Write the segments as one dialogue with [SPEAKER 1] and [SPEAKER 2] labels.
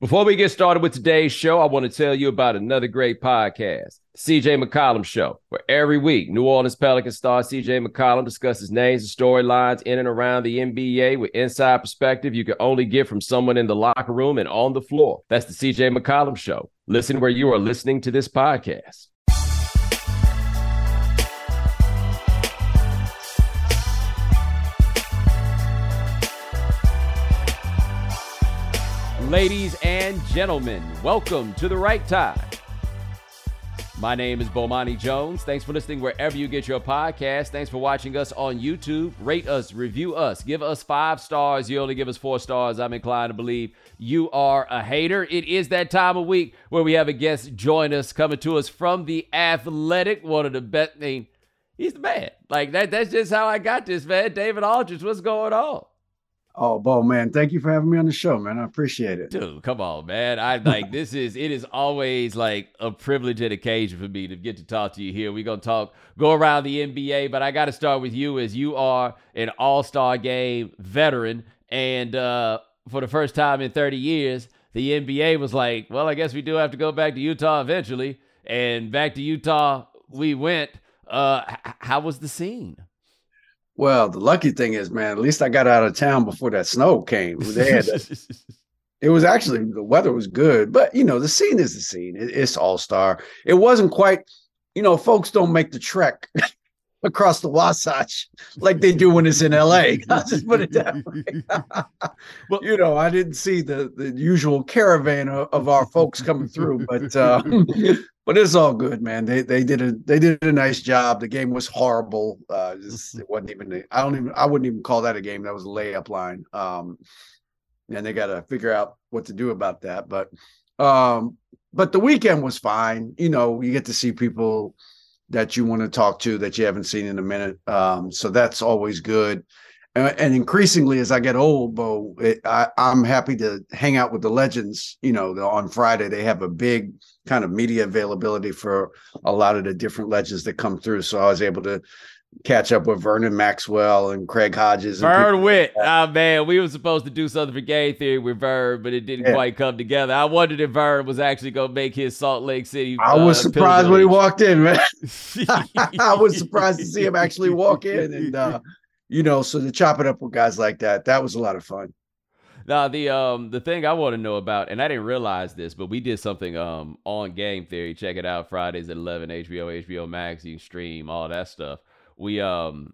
[SPEAKER 1] Before we get started with today's show, I want to tell you about another great podcast, CJ McCollum Show, where every week New Orleans Pelicans star CJ McCollum discusses names and storylines in and around the NBA with inside perspective you can only get from someone in the locker room and on the floor. That's the CJ McCollum Show. Listen where you are listening to this podcast. Ladies and gentlemen, welcome to the right time. My name is Bomani Jones. Thanks for listening wherever you get your podcast. Thanks for watching us on YouTube. Rate us, review us, give us five stars. You only give us four stars. I'm inclined to believe you are a hater. It is that time of week where we have a guest join us, coming to us from the Athletic, one of the best. I mean, he's the man. Like that. That's just how I got this, man. David Aldridge, what's going on?
[SPEAKER 2] Oh, Bo, man, thank you for having me on the show, man. I appreciate it.
[SPEAKER 1] Dude, come on, man. I like this is it is always like a privilege and occasion for me to get to talk to you here. We're gonna talk, go around the NBA, but I gotta start with you as you are an all-star game veteran. And uh for the first time in 30 years, the NBA was like, Well, I guess we do have to go back to Utah eventually. And back to Utah we went. Uh how was the scene?
[SPEAKER 2] Well, the lucky thing is, man, at least I got out of town before that snow came. It was actually the weather was good, but you know, the scene is the scene. It, it's all star. It wasn't quite, you know, folks don't make the trek across the Wasatch like they do when it's in LA. I'll just put it that way. well, you know, I didn't see the the usual caravan of, of our folks coming through, but uh, but it's all good, man. They they did a they did a nice job. The game was horrible. Uh, just, it wasn't even. I don't even. I wouldn't even call that a game. That was a layup line. Um, and they got to figure out what to do about that. But um, but the weekend was fine. You know, you get to see people that you want to talk to that you haven't seen in a minute. Um, so that's always good. And, and increasingly, as I get old, Bo, it, I, I'm happy to hang out with the legends. You know, on Friday they have a big kind of media availability for a lot of the different legends that come through. So I was able to catch up with Vernon Maxwell and Craig Hodges.
[SPEAKER 1] Vern Witt. Ah, oh, man, we were supposed to do something for Game Theory with Vern, but it didn't yeah. quite come together. I wondered if Vern was actually going to make his Salt Lake City.
[SPEAKER 2] I was uh, surprised when he walked in, man. I was surprised to see him actually walk in. And, uh, you know, so to chop it up with guys like that, that was a lot of fun.
[SPEAKER 1] Now the um the thing I want to know about, and I didn't realize this, but we did something um on Game Theory. Check it out Fridays at eleven, HBO, HBO Max, you stream all that stuff. We um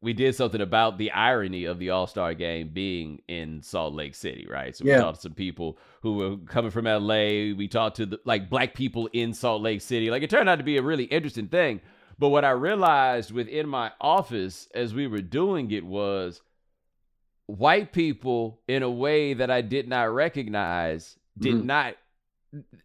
[SPEAKER 1] we did something about the irony of the All Star game being in Salt Lake City, right? So we yeah. talked to some people who were coming from LA. We talked to the, like black people in Salt Lake City. Like it turned out to be a really interesting thing. But what I realized within my office as we were doing it was white people in a way that I did not recognize did mm-hmm. not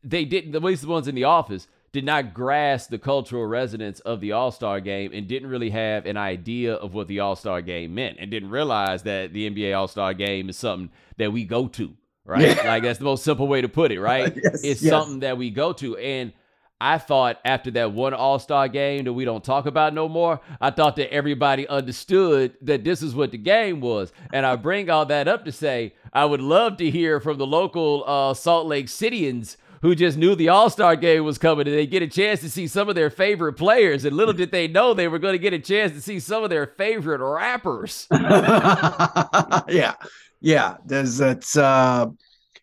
[SPEAKER 1] they didn't at least the ones in the office did not grasp the cultural resonance of the All-Star game and didn't really have an idea of what the All-Star game meant and didn't realize that the NBA All-Star game is something that we go to, right? Yeah. Like that's the most simple way to put it, right? yes, it's yes. something that we go to and I thought after that one All Star game that we don't talk about no more, I thought that everybody understood that this is what the game was. And I bring all that up to say I would love to hear from the local uh, Salt Lake Cityans who just knew the All Star game was coming and they get a chance to see some of their favorite players. And little did they know they were going to get a chance to see some of their favorite rappers.
[SPEAKER 2] yeah. Yeah. There's that. Uh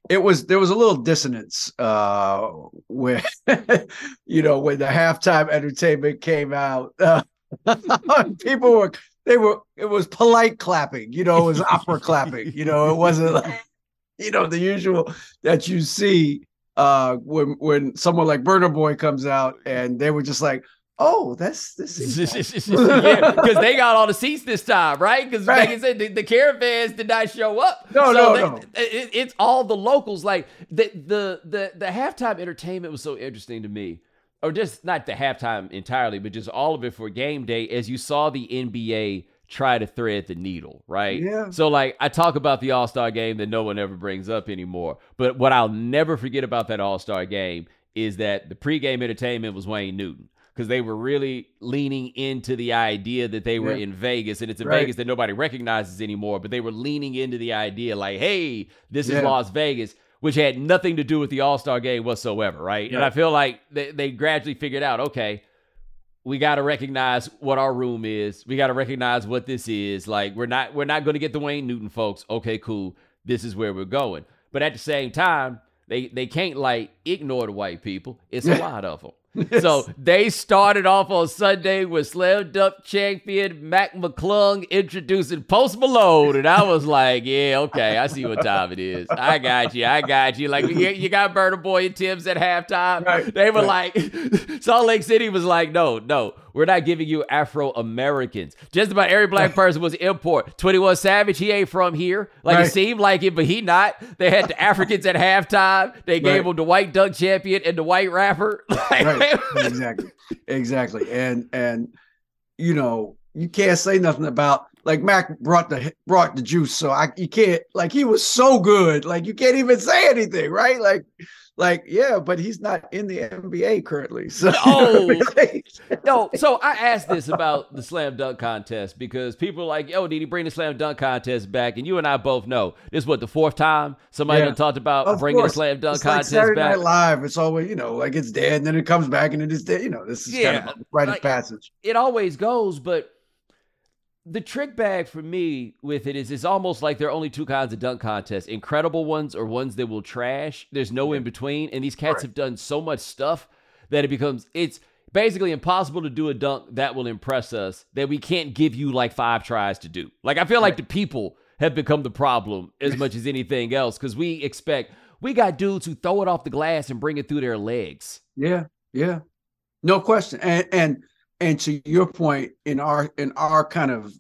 [SPEAKER 2] it was there was a little dissonance uh when you know when the halftime entertainment came out uh, people were they were it was polite clapping you know it was opera clapping you know it wasn't like you know the usual that you see uh when when someone like Burna Boy comes out and they were just like oh, that's this.
[SPEAKER 1] yeah, because they got all the seats this time, right? Because right. like I said, the, the, caravans did not show up.
[SPEAKER 2] No, so no, they, no.
[SPEAKER 1] It, it's all the locals. Like the the the the halftime entertainment was so interesting to me, or just not the halftime entirely, but just all of it for game day. As you saw the NBA try to thread the needle, right?
[SPEAKER 2] Yeah.
[SPEAKER 1] So like I talk about the All-Star game that no one ever brings up anymore. But what I'll never forget about that All-Star game is that the pregame entertainment was Wayne Newton because they were really leaning into the idea that they were yeah. in Vegas and it's in right. Vegas that nobody recognizes anymore, but they were leaning into the idea like, hey, this yeah. is Las Vegas. which had nothing to do with the All Star game whatsoever, right? And I feel like they, they gradually figured out, okay, we got to recognize what our room is. We got to recognize what this is. Like we're not we're not going to get the Wayne Newton folks. Okay, cool. This is where we're going. But at the same time, they they can't like ignore the white people. It's a lot of them. Yes. So they started off on Sunday with Slam Dunk champion Mac McClung introducing Post Malone, and I was like, "Yeah, okay, I see what time it is. I got you, I got you." Like you got Burna Boy and Tems at halftime. Right. They were right. like, Salt Lake City was like, "No, no, we're not giving you Afro Americans. Just about every black person was import. 21 Savage, he ain't from here. Like right. it seemed like it, but he not. They had the Africans at halftime. They gave right. him the white dunk champion and the white rapper.
[SPEAKER 2] right. Exactly. Exactly. And and you know, you can't say nothing about like Mac brought the brought the juice. So I you can't like he was so good. Like you can't even say anything, right? Like like, yeah, but he's not in the NBA currently. So
[SPEAKER 1] oh no. So I asked this about the slam dunk contest because people are like, yo, did he bring the slam dunk contest back? And you and I both know this is what the fourth time somebody yeah. talked about of bringing course. the slam dunk
[SPEAKER 2] it's
[SPEAKER 1] contest
[SPEAKER 2] like Saturday
[SPEAKER 1] back.
[SPEAKER 2] Night Live, it's always, you know, like it's dead, and then it comes back and it is dead. You know, this is yeah. kind of right like, of passage.
[SPEAKER 1] It always goes, but the trick bag for me with it is it's almost like there are only two kinds of dunk contests incredible ones or ones that will trash. There's no in between and these cats right. have done so much stuff that it becomes it's basically impossible to do a dunk that will impress us that we can't give you like five tries to do. Like i feel like the people have become the problem as much as anything else because we expect we got dudes who throw it off the glass and bring it through their legs.
[SPEAKER 2] Yeah yeah. No question. And and and to your point in our in our kind of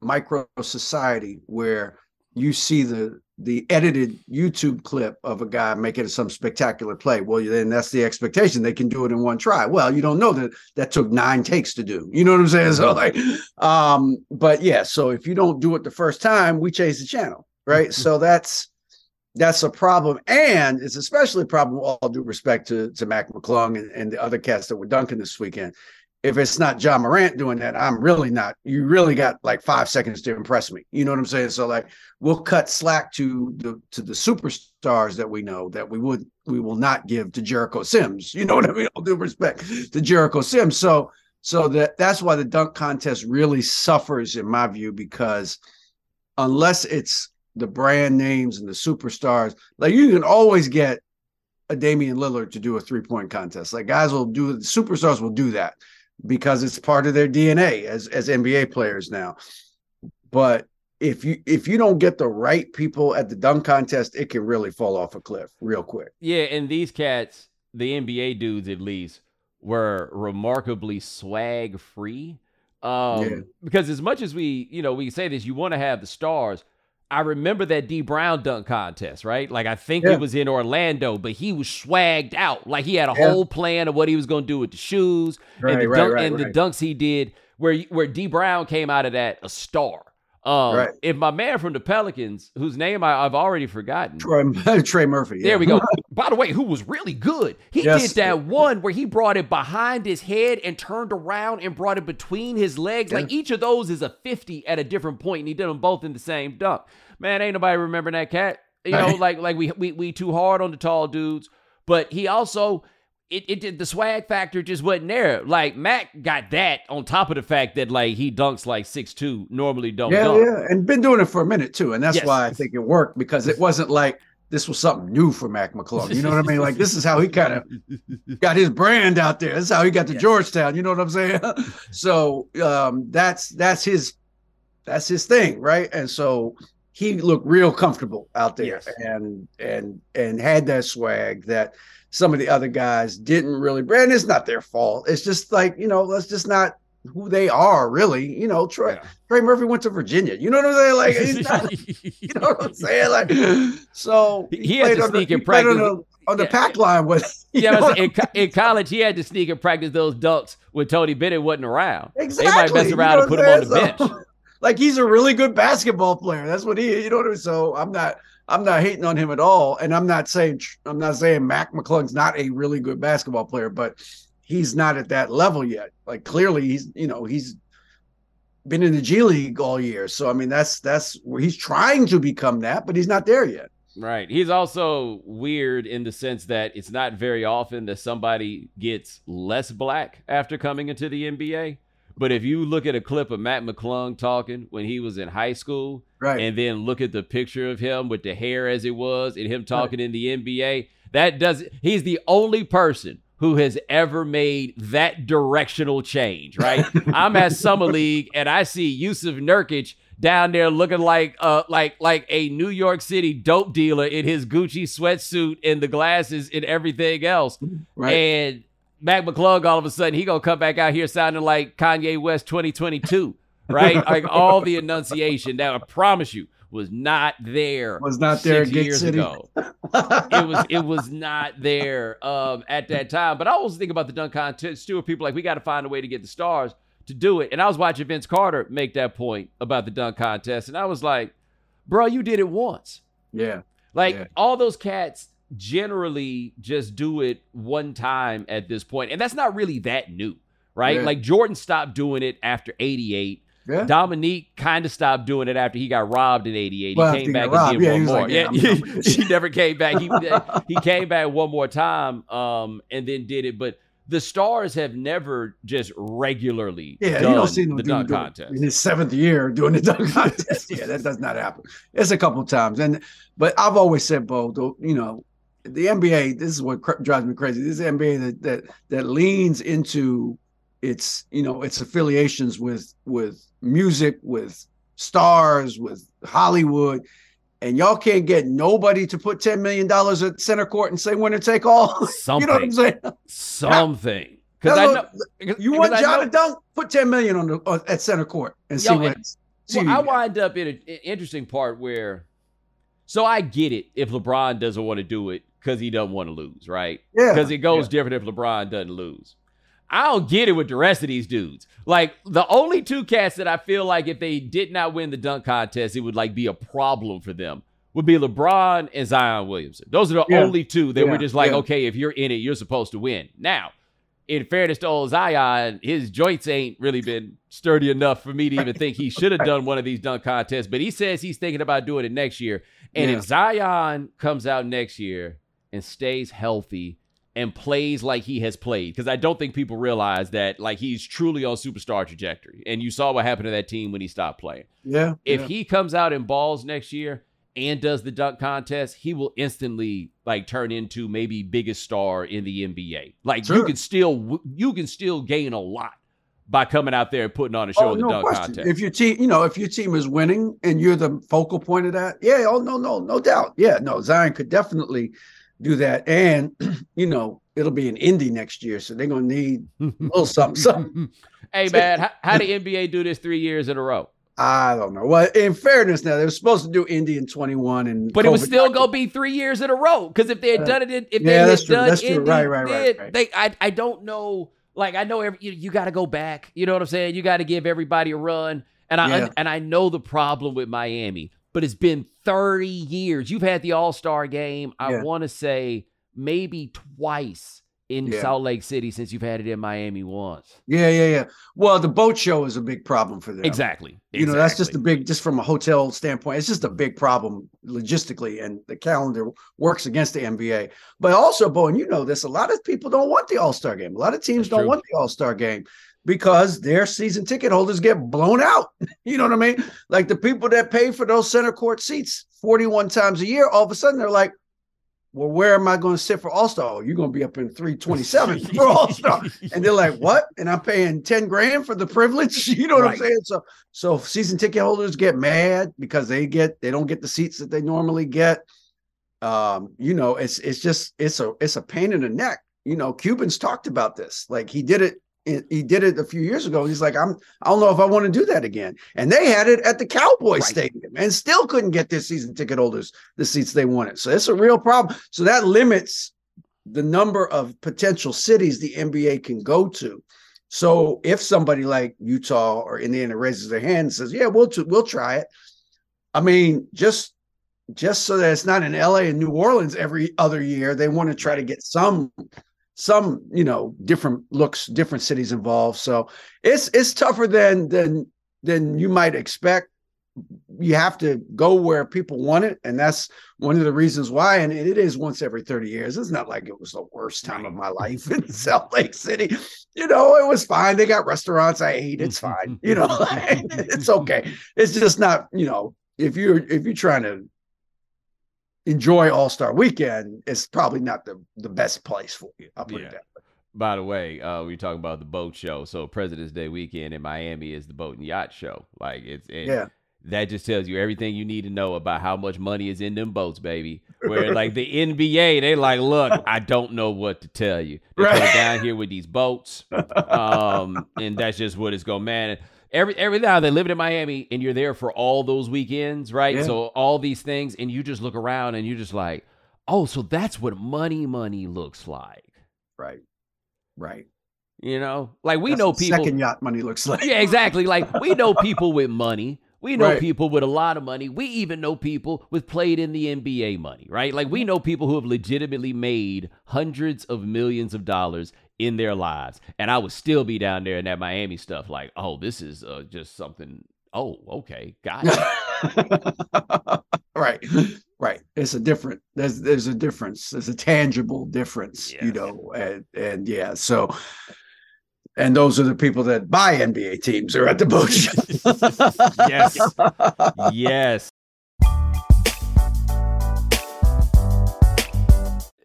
[SPEAKER 2] micro society where you see the the edited YouTube clip of a guy making some spectacular play. Well, then that's the expectation. They can do it in one try. Well, you don't know that that took nine takes to do. You know what I'm saying? So like, um, but yeah. So if you don't do it the first time, we change the channel, right? so that's that's a problem, and it's especially a problem. All due respect to to Mac McClung and, and the other cats that were dunking this weekend if it's not Ja Morant doing that, I'm really not. You really got like five seconds to impress me. You know what I'm saying? So like we'll cut slack to the to the superstars that we know that we would we will not give to Jericho Sims. You know what I mean? All due respect to Jericho Sims. So so that that's why the dunk contest really suffers in my view because unless it's the brand names and the superstars, like you can always get a Damian Lillard to do a three point contest. Like guys will do superstars will do that because it's part of their DNA as as NBA players now. But if you if you don't get the right people at the dunk contest, it can really fall off a cliff real quick.
[SPEAKER 1] Yeah, and these cats, the NBA dudes at least, were remarkably swag free. Um, yeah. because as much as we, you know, we say this, you want to have the stars, I remember that D Brown dunk contest, right? Like I think yeah. it was in Orlando, but he was swagged out. Like he had a yeah. whole plan of what he was going to do with the shoes right, and the, right, dunk, right, and the dunks he did. Where where D Brown came out of that a star. Um, right. If my man from the Pelicans, whose name I, have already forgotten,
[SPEAKER 2] Trey, Trey Murphy.
[SPEAKER 1] Yeah. There we go. By the way, who was really good? He yes. did that one where he brought it behind his head and turned around and brought it between his legs. Yeah. Like each of those is a fifty at a different point, and he did them both in the same dunk. Man, ain't nobody remembering that cat. You know, like like we we we too hard on the tall dudes, but he also it, it did the swag factor just wasn't there. Like Mac got that on top of the fact that like he dunks like six two normally don't.
[SPEAKER 2] Yeah,
[SPEAKER 1] dunk.
[SPEAKER 2] yeah, and been doing it for a minute too, and that's yes. why I think it worked because it wasn't like this was something new for Mac McClung. You know what I mean? Like this is how he kind of got his brand out there. This is how he got to yes. Georgetown. You know what I'm saying? so um, that's that's his that's his thing, right? And so he looked real comfortable out there yes. and and and had that swag that some of the other guys didn't really. And it's not their fault. It's just like you know, let's just not who they are really. You know, Trey yeah. Trey Murphy went to Virginia. You know what I'm saying? Like, he's not, you know what I'm saying? Like, so
[SPEAKER 1] he, he had to sneak and practice.
[SPEAKER 2] On the, on the yeah. pack line with
[SPEAKER 1] yeah, in, in, college he had to sneak and practice those dunks when Tony Bennett wasn't around.
[SPEAKER 2] Exactly.
[SPEAKER 1] They might mess around you know and put him on the so, bench.
[SPEAKER 2] Like he's a really good basketball player. That's what he, you know what I mean? So I'm not I'm not hating on him at all. And I'm not saying I'm not saying Mac McClung's not a really good basketball player, but he's not at that level yet. Like clearly he's, you know, he's been in the G League all year. So I mean that's that's where he's trying to become that, but he's not there yet.
[SPEAKER 1] Right. He's also weird in the sense that it's not very often that somebody gets less black after coming into the NBA. But if you look at a clip of Mac McClung talking when he was in high school,
[SPEAKER 2] Right.
[SPEAKER 1] and then look at the picture of him with the hair as it was and him talking in the NBA, that does he's the only person who has ever made that directional change, right? I'm at Summer League and I see Jusuf Nurkic down there looking like uh like like a New York City dope dealer in his Gucci sweatsuit and the glasses and everything else.
[SPEAKER 2] right.
[SPEAKER 1] And Mac McClung, all of a sudden, he gonna come back out here sounding like Kanye West 2022, right? like all the enunciation that I promise you was not there.
[SPEAKER 2] Was not there
[SPEAKER 1] six years
[SPEAKER 2] City.
[SPEAKER 1] ago. it was it was not there um, at that time. But I always think about the dunk contest too. People like we got to find a way to get the stars to do it. And I was watching Vince Carter make that point about the dunk contest, and I was like, bro, you did it once.
[SPEAKER 2] yeah.
[SPEAKER 1] Like
[SPEAKER 2] Yeah.
[SPEAKER 1] all those cats generally just do it one time at this point, and that's not really that new, right?
[SPEAKER 2] Yeah.
[SPEAKER 1] Like Jordan stopped doing it after '88.
[SPEAKER 2] Yeah.
[SPEAKER 1] Dominique kind of stopped doing it after he got robbed in '88.
[SPEAKER 2] Well,
[SPEAKER 1] he came back and did
[SPEAKER 2] yeah,
[SPEAKER 1] one more.
[SPEAKER 2] like,
[SPEAKER 1] yeah,
[SPEAKER 2] yeah, with
[SPEAKER 1] he never came back. He he came back one more time, um, and then did it. But the stars have never just regularly
[SPEAKER 2] Yeah,
[SPEAKER 1] done
[SPEAKER 2] you don't see no
[SPEAKER 1] the dunk
[SPEAKER 2] do it
[SPEAKER 1] contest.
[SPEAKER 2] in his seventh year doing the dunk contest. yeah, that does not happen. It's a couple times, and but I've always said, Bo, you know, the NBA. This is what cr- drives me crazy. This is the NBA that that that leans into its you know its affiliations with with music, with stars, with Hollywood. And y'all can't get nobody to put ten million dollars at center court and say winner take all.
[SPEAKER 1] Something,
[SPEAKER 2] you know what I'm saying?
[SPEAKER 1] something. Because I know
[SPEAKER 2] You want
[SPEAKER 1] Ja
[SPEAKER 2] to dunk? Put ten million on the on, at center court and see what.
[SPEAKER 1] Well, I wind up in an interesting part where, so I get it if LeBron doesn't want to do it because he doesn't want to lose, right?
[SPEAKER 2] Yeah,
[SPEAKER 1] Because it goes different if LeBron doesn't lose. I don't get it with the rest of these dudes. Like the only two cats that I feel like if they did not win the dunk contest, it would like be a problem for them. Would be LeBron and Zion Williamson. Those are the
[SPEAKER 2] Yeah.
[SPEAKER 1] only two that
[SPEAKER 2] Yeah.
[SPEAKER 1] were just like,
[SPEAKER 2] Yeah.
[SPEAKER 1] okay, if you're in it, you're supposed to win. Now, in fairness to old Zion, his joints ain't really been sturdy enough for me to even think he should have done one of these dunk contests. But he says he's thinking about doing it next year. And
[SPEAKER 2] Yeah.
[SPEAKER 1] if Zion comes out next year and stays healthy and plays like he has played, because I don't think people realize that like he's truly on superstar trajectory. And you saw what happened to that team when he stopped playing.
[SPEAKER 2] Yeah,
[SPEAKER 1] If
[SPEAKER 2] yeah.
[SPEAKER 1] he comes out in balls next year and does the dunk contest, he will instantly like turn into maybe biggest star in the NBA. Like you can still you can still gain a lot by coming out there and putting on a show
[SPEAKER 2] Oh,
[SPEAKER 1] in the
[SPEAKER 2] no
[SPEAKER 1] dunk
[SPEAKER 2] question.
[SPEAKER 1] contest.
[SPEAKER 2] If your team, you know, if your team is winning and you're the focal point of that, yeah, oh no, no, no doubt. Yeah, no, Zion could definitely do that. And you know, it'll be an Indy next year, so they're gonna need a little something, something.
[SPEAKER 1] hey man, how, how did NBA do this three years in a row?
[SPEAKER 2] I don't know. Well, in fairness, now they were supposed to do Indy in 21, and
[SPEAKER 1] But it was still
[SPEAKER 2] got-
[SPEAKER 1] gonna be three years in a row. Because if they had
[SPEAKER 2] Uh,
[SPEAKER 1] done it, in, if
[SPEAKER 2] yeah,
[SPEAKER 1] they had
[SPEAKER 2] true.
[SPEAKER 1] done
[SPEAKER 2] That's true.
[SPEAKER 1] Indy,
[SPEAKER 2] Right, right, right, right.
[SPEAKER 1] They, I, I don't know. Like I know every, you, you got to go back. You know what I'm saying? You got to give everybody a run. And I
[SPEAKER 2] Yeah.
[SPEAKER 1] and I know the problem with Miami, but it's been 30 years. You've had the All Star game. I
[SPEAKER 2] Yeah.
[SPEAKER 1] want to say maybe twice in
[SPEAKER 2] Yeah.
[SPEAKER 1] Salt Lake City since you've had it in Miami once.
[SPEAKER 2] Yeah, yeah, yeah. Well, the boat show is a big problem for them.
[SPEAKER 1] Exactly.
[SPEAKER 2] You know, that's just a big, just from a hotel standpoint, it's just a big problem logistically, and the calendar works against the NBA. But also, Bo, and you know this, a lot of people don't want the All Star game. A lot of teams
[SPEAKER 1] That's
[SPEAKER 2] don't
[SPEAKER 1] true.
[SPEAKER 2] want the All Star game because their season ticket holders get blown out. you know what I mean? Like the people that pay for those center court seats 41 times a year, all of a sudden they're like, well, where am I going to sit for All Star? You're going to be up in 327 for All Star. And they're like, what? And I'm paying 10 grand for the privilege. You know what
[SPEAKER 1] Right.
[SPEAKER 2] I'm saying? So so season ticket holders get mad because they get they don't get the seats that they normally get. Um, you know, it's it's just it's a it's a pain in the neck. You know, Cuban's talked about this. Like he did it he did it a few years ago. He's like, I'm I don't know if I want to do that again. And they had it at the Cowboy
[SPEAKER 1] Right.
[SPEAKER 2] Stadium and still couldn't get their season ticket holders the seats they wanted. So it's a real problem. So that limits the number of potential cities the NBA can go to. So if somebody like Utah or Indiana raises their hand and says, "Yeah, we'll t- we'll try it," I mean, just just so that it's not in LA and New Orleans every other year, they want to try to get some some you know different looks, different cities involved. So it's it's tougher than than than you might expect. you have to go where people want it, and that's one of the reasons why. And it is once every thirty years. It's not like it was the worst time of my life in Salt Lake City. You know, it was fine. They got restaurants I ate. It's fine. You know, it's okay. It's just not. You know, if you're if you're trying to enjoy All Star Weekend, it's probably not the the best place for you. I'll put yeah. it that way.
[SPEAKER 1] By the way, uh, we talking about the boat show. So President's Day weekend in Miami is the boat and yacht show. Like it's yeah that just tells you everything you need to know about how much money is in them boats, baby. Where like the NBA, they like, look, I don't know what to tell you. They right. come down here with these boats, um, and that's just what it's going. Man, every every now they live in Miami, and you're there for all those weekends, right? Yeah. So all these things, and you just look around, and you're just like, oh, so that's what money, money looks like,
[SPEAKER 2] right? Right.
[SPEAKER 1] You know, like we that's know people.
[SPEAKER 2] Second yacht money looks like.
[SPEAKER 1] Yeah, exactly. Like we know people with money we know right. people with a lot of money. We even know people with played in the NBA money, right? Like we know people who have legitimately made hundreds of millions of dollars in their lives. And I would still be down there in that Miami stuff like, oh, this is uh, just something. Oh, okay. Got
[SPEAKER 2] it. right. Right. It's a different there's there's a difference. There's a tangible difference, you know. And and yeah, so and those are the people that buy NBA teams are at the boat
[SPEAKER 1] yes. Yes.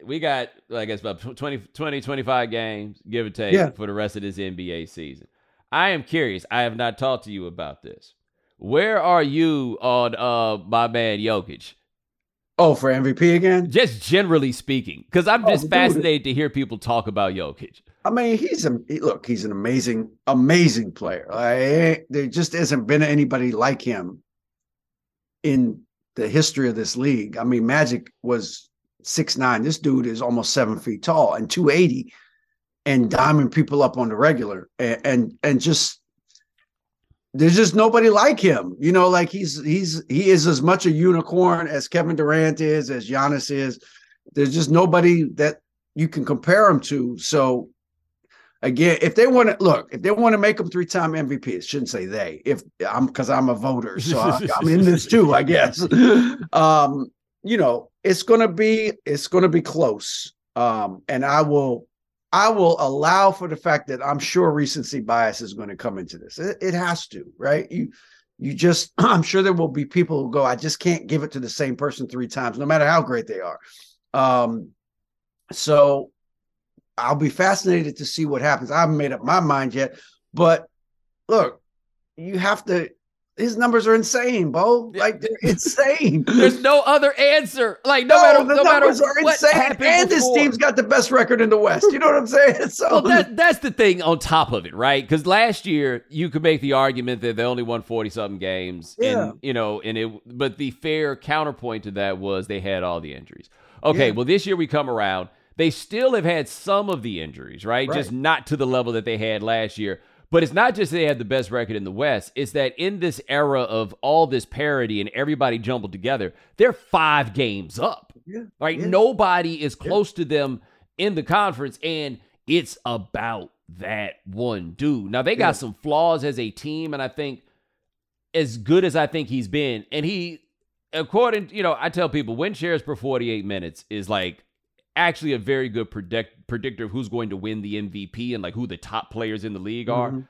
[SPEAKER 1] We got, I guess, about 20, 20 25 games, give or take, yeah. for the rest of this NBA season. I am curious. I have not talked to you about this. Where are you on uh my man Jokic?
[SPEAKER 2] Oh, for MVP again?
[SPEAKER 1] Just generally speaking, because I'm just oh, fascinated to hear people talk about Jokic.
[SPEAKER 2] I mean, he's a look. He's an amazing, amazing player. I, there just hasn't been anybody like him in the history of this league. I mean, Magic was six nine. This dude is almost seven feet tall and two eighty, and diming people up on the regular, and, and and just there's just nobody like him. You know, like he's he's he is as much a unicorn as Kevin Durant is, as Giannis is. There's just nobody that you can compare him to. So again, if they want to look, if they want to make him three time MVP, shouldn't say they. If I'm because I'm a voter, so I, am in this too, I guess. Um, you know, it's gonna be it's gonna be close. Um, and I will I will allow for the fact that I'm sure recency bias is going to come into this. It, it has to, right? You you just I'm sure there will be people who go, I just can't give it to the same person three times, no matter how great they are. Um, so I'll be fascinated to see what happens. I haven't made up my mind yet, but look, you have to. His numbers are insane, Bo. Like they're insane.
[SPEAKER 1] There's no other answer. Like no, no matter, the no numbers matter are insane.
[SPEAKER 2] And this team's got the best record in the West. You know what I'm saying? So
[SPEAKER 1] well, that, that's the thing on top of it, right? Because last year you could make the argument that they only won forty something games, yeah. and you know, and it. But the fair counterpoint to that was they had all the injuries. Okay, yeah. well this year we come around they still have had some of the injuries, right? right? Just not to the level that they had last year. But it's not just they have the best record in the West. It's that in this era of all this parity and everybody jumbled together, they're five games up. Yeah, right? Yeah. Nobody is close yeah. to them in the conference. And it's about that one dude. Now, they got yeah. some flaws as a team. And I think as good as I think he's been, and he, according, you know, I tell people win shares per 48 minutes is like actually a very good predict, predictor of who's going to win the MVP and like who the top players in the league are. Mm-hmm.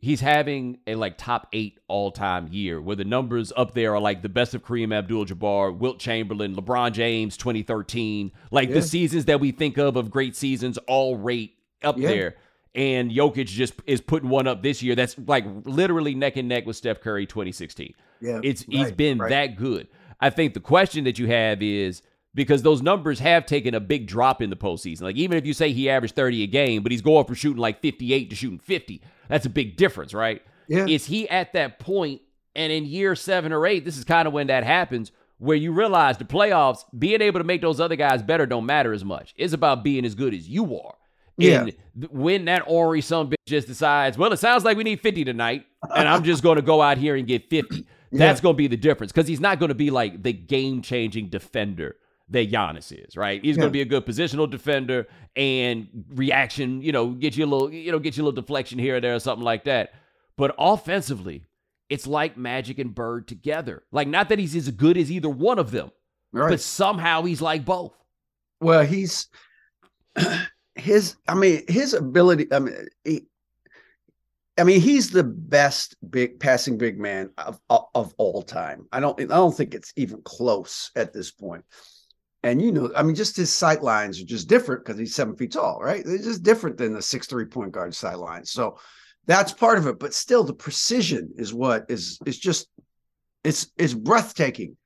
[SPEAKER 1] He's having a like top eight all time year where the numbers up there are like the best of Kareem Abdul Jabbar, Wilt Chamberlain, LeBron James 2013. Like yeah. the seasons that we think of of great seasons all rate up yeah. there. And Jokic just is putting one up this year that's like literally neck and neck with Steph Curry 2016. Yeah. It's right, he's been right. that good. I think the question that you have is because those numbers have taken a big drop in the postseason. Like even if you say he averaged 30 a game, but he's going from shooting like 58 to shooting 50, that's a big difference, right? Yeah. Is he at that point and in year 7 or 8, this is kind of when that happens where you realize the playoffs, being able to make those other guys better don't matter as much. It's about being as good as you are. Yeah. And when that Ori some bitch just decides, well, it sounds like we need 50 tonight, and I'm just going to go out here and get 50. That's yeah. going to be the difference because he's not going to be like the game changing defender that Giannis is, right? He's yeah. going to be a good positional defender and reaction, you know, get you a little, you know, get you a little deflection here or there or something like that. But offensively, it's like Magic and Bird together. Like, not that he's as good as either one of them, right. but somehow he's like both.
[SPEAKER 2] Well, he's his. I mean, his ability. I mean, he, I mean, he's the best big passing big man of, of all time. I don't. I don't think it's even close at this point. And you know, I mean, just his sight lines are just different because he's seven feet tall, right? They're just different than the six three point guard sight lines. So that's part of it. But still, the precision is what is is just it's it's breathtaking.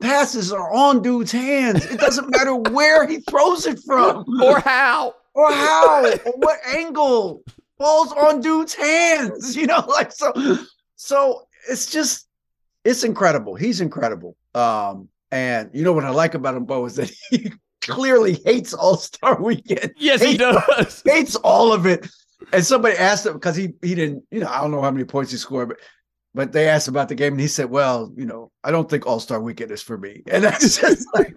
[SPEAKER 2] Passes are on dude's hands. It doesn't matter where he throws it from,
[SPEAKER 1] or how,
[SPEAKER 2] or how, or what angle. Balls on dude's hands. You know, like so. So it's just it's incredible. He's incredible. Um, and you know what I like about him, Bo, is that he clearly hates All Star Weekend.
[SPEAKER 1] Yes,
[SPEAKER 2] hates,
[SPEAKER 1] he does.
[SPEAKER 2] Hates all of it. And somebody asked him because he he didn't, you know, I don't know how many points he scored, but but they asked about the game and he said, "Well, you know, I don't think All Star Weekend is for me." And that's just like,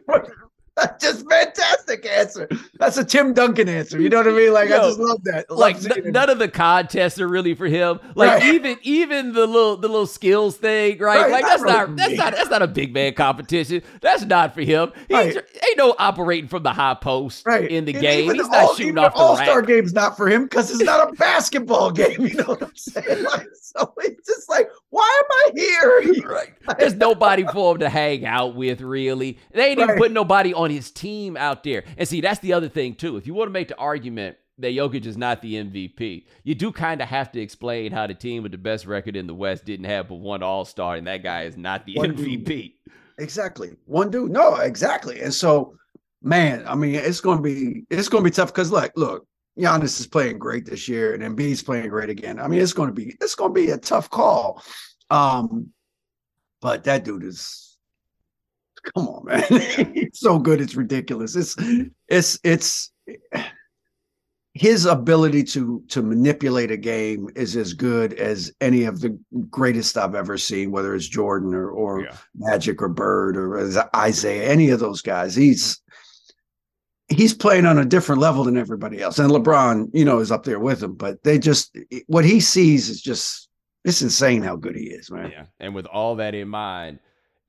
[SPEAKER 2] just fantastic answer. That's a Tim Duncan answer. You know what I mean? Like Yo, I just love that.
[SPEAKER 1] Love like n- none of the contests are really for him. Like right. even even the little the little skills thing, right? right. Like that's not that's not that's not a big man competition. That's not for him. He right. ain't no operating from the high post right. in the and game. He's not all, shooting off the
[SPEAKER 2] All Star game's not for him because it's not a basketball game. You know what I'm saying? Like, so it's just like, why am I here?
[SPEAKER 1] Right. There's nobody for him to hang out with. Really, they ain't even putting nobody on his team out there. And see, that's the other thing too. If you want to make the argument that Jokic is not the MVP, you do kind of have to explain how the team with the best record in the West didn't have but one All Star, and that guy is not the one MVP.
[SPEAKER 2] Dude. Exactly, one dude. No, exactly. And so, man, I mean, it's to be it's going to be tough because look, look, Giannis is playing great this year, and Embiid's playing great again. I mean, it's going to be it's going to be a tough call. Um, but that dude is come on, man. He's so good, it's ridiculous. It's it's it's his ability to to manipulate a game is as good as any of the greatest I've ever seen, whether it's Jordan or or yeah. Magic or Bird or Isiah, any of those guys. He's he's playing on a different level than everybody else. And LeBron, you know, is up there with him, but they just what he sees is just it's insane how good he is, man.
[SPEAKER 1] Yeah. And with all that in mind,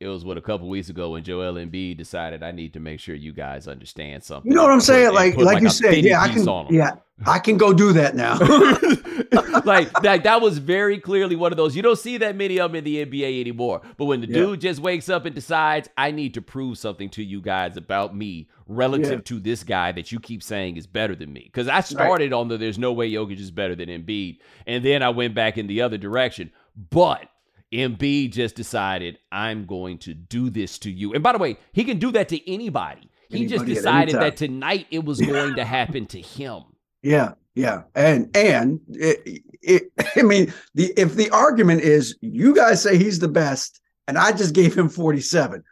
[SPEAKER 1] it was what a couple weeks ago when Joel Embiid decided I need to make sure you guys understand something.
[SPEAKER 2] You know what I'm saying? Like, like, like you said, yeah, I can, yeah, I can go do that now.
[SPEAKER 1] like that, that was very clearly one of those. You don't see that many of them in the NBA anymore. But when the yeah. dude just wakes up and decides, I need to prove something to you guys about me relative yeah. to this guy that you keep saying is better than me. Because I started right. on the there's no way Jokic is better than Embiid, and then I went back in the other direction. But Embiid just decided, I'm going to do this to you. And by the way, he can do that to anybody. He anybody just decided that tonight it was going to happen to him.
[SPEAKER 2] Yeah, yeah. And and it, it, I mean, the if the argument is you guys say he's the best and I just gave him 47.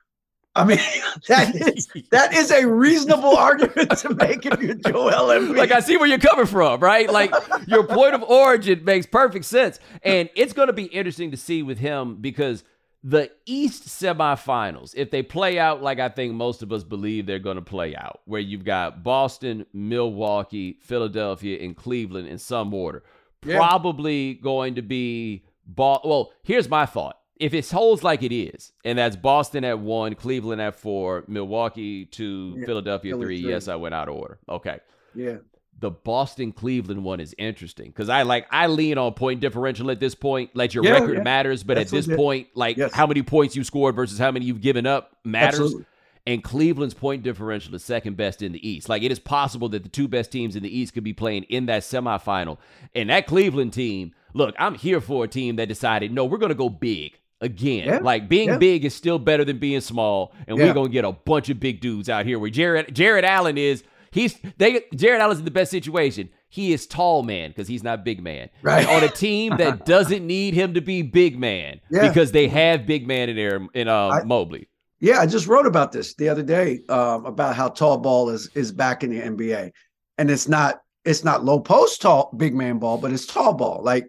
[SPEAKER 2] I mean, that is that is a reasonable argument to make if you're Joel Embiid.
[SPEAKER 1] Like I see where you're coming from, right? Like your point of origin makes perfect sense, and it's going to be interesting to see with him because the East semifinals, if they play out like I think most of us believe they're going to play out, where you've got Boston, Milwaukee, Philadelphia, and Cleveland in some order, yeah. probably going to be. Ball- well, here's my thought if it holds like it is, and that's Boston at one, Cleveland at four, Milwaukee two, yeah, Philadelphia three, three. Yes, I went out of order. Okay.
[SPEAKER 2] Yeah.
[SPEAKER 1] The Boston Cleveland one is interesting because I like I lean on point differential at this point. Like your yeah, record yeah. matters, but at this point, like yes. how many points you scored versus how many you've given up matters. Absolutely. And Cleveland's point differential is second best in the East. Like it is possible that the two best teams in the East could be playing in that semifinal. And that Cleveland team, look, I'm here for a team that decided, no, we're going to go big again. Yeah. Like being yeah. big is still better than being small, and yeah. we're gonna get a bunch of big dudes out here. Where Jarrett Jarrett Allen is, he's they Jarrett Allen's in the best situation. He is tall man because he's not big man.
[SPEAKER 2] Right.
[SPEAKER 1] on a team that doesn't need him to be big man because they have big man in there in uh, I, Mobley.
[SPEAKER 2] Yeah, I just wrote about this the other day um, about how tall ball is is back in the NBA, and it's not it's not low post tall big man ball, but it's tall ball. Like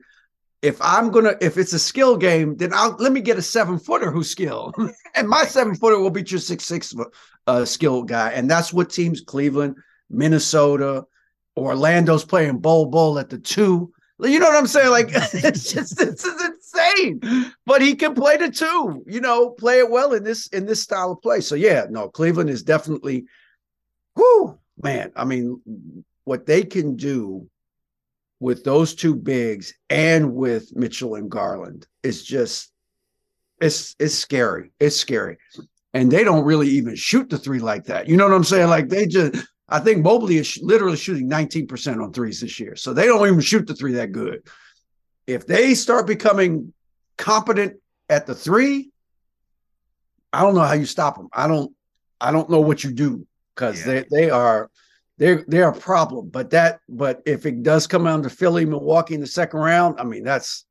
[SPEAKER 2] if I'm gonna if it's a skill game, then I'll let me get a seven footer who's skilled, and my seven footer will beat your six six uh, skill guy, and that's what teams Cleveland, Minnesota, Orlando's playing Bol Bol at the two. You know what I'm saying? Like it's just it's, it's insane. But he can play the two, you know, play it well in this in this style of play. So yeah, no, Cleveland is definitely whoo, man. I mean, what they can do with those two bigs and with Mitchell and Garland is just it's it's scary. It's scary. And they don't really even shoot the three like that. You know what I'm saying? Like they just I think Mobley is literally shooting 19% on threes this year. So they don't even shoot the three that good. If they start becoming competent at the three, I don't know how you stop them. I don't I don't know what you do because yeah. they they are they're they're a problem. But that but if it does come down to Philly, Milwaukee in the second round, I mean that's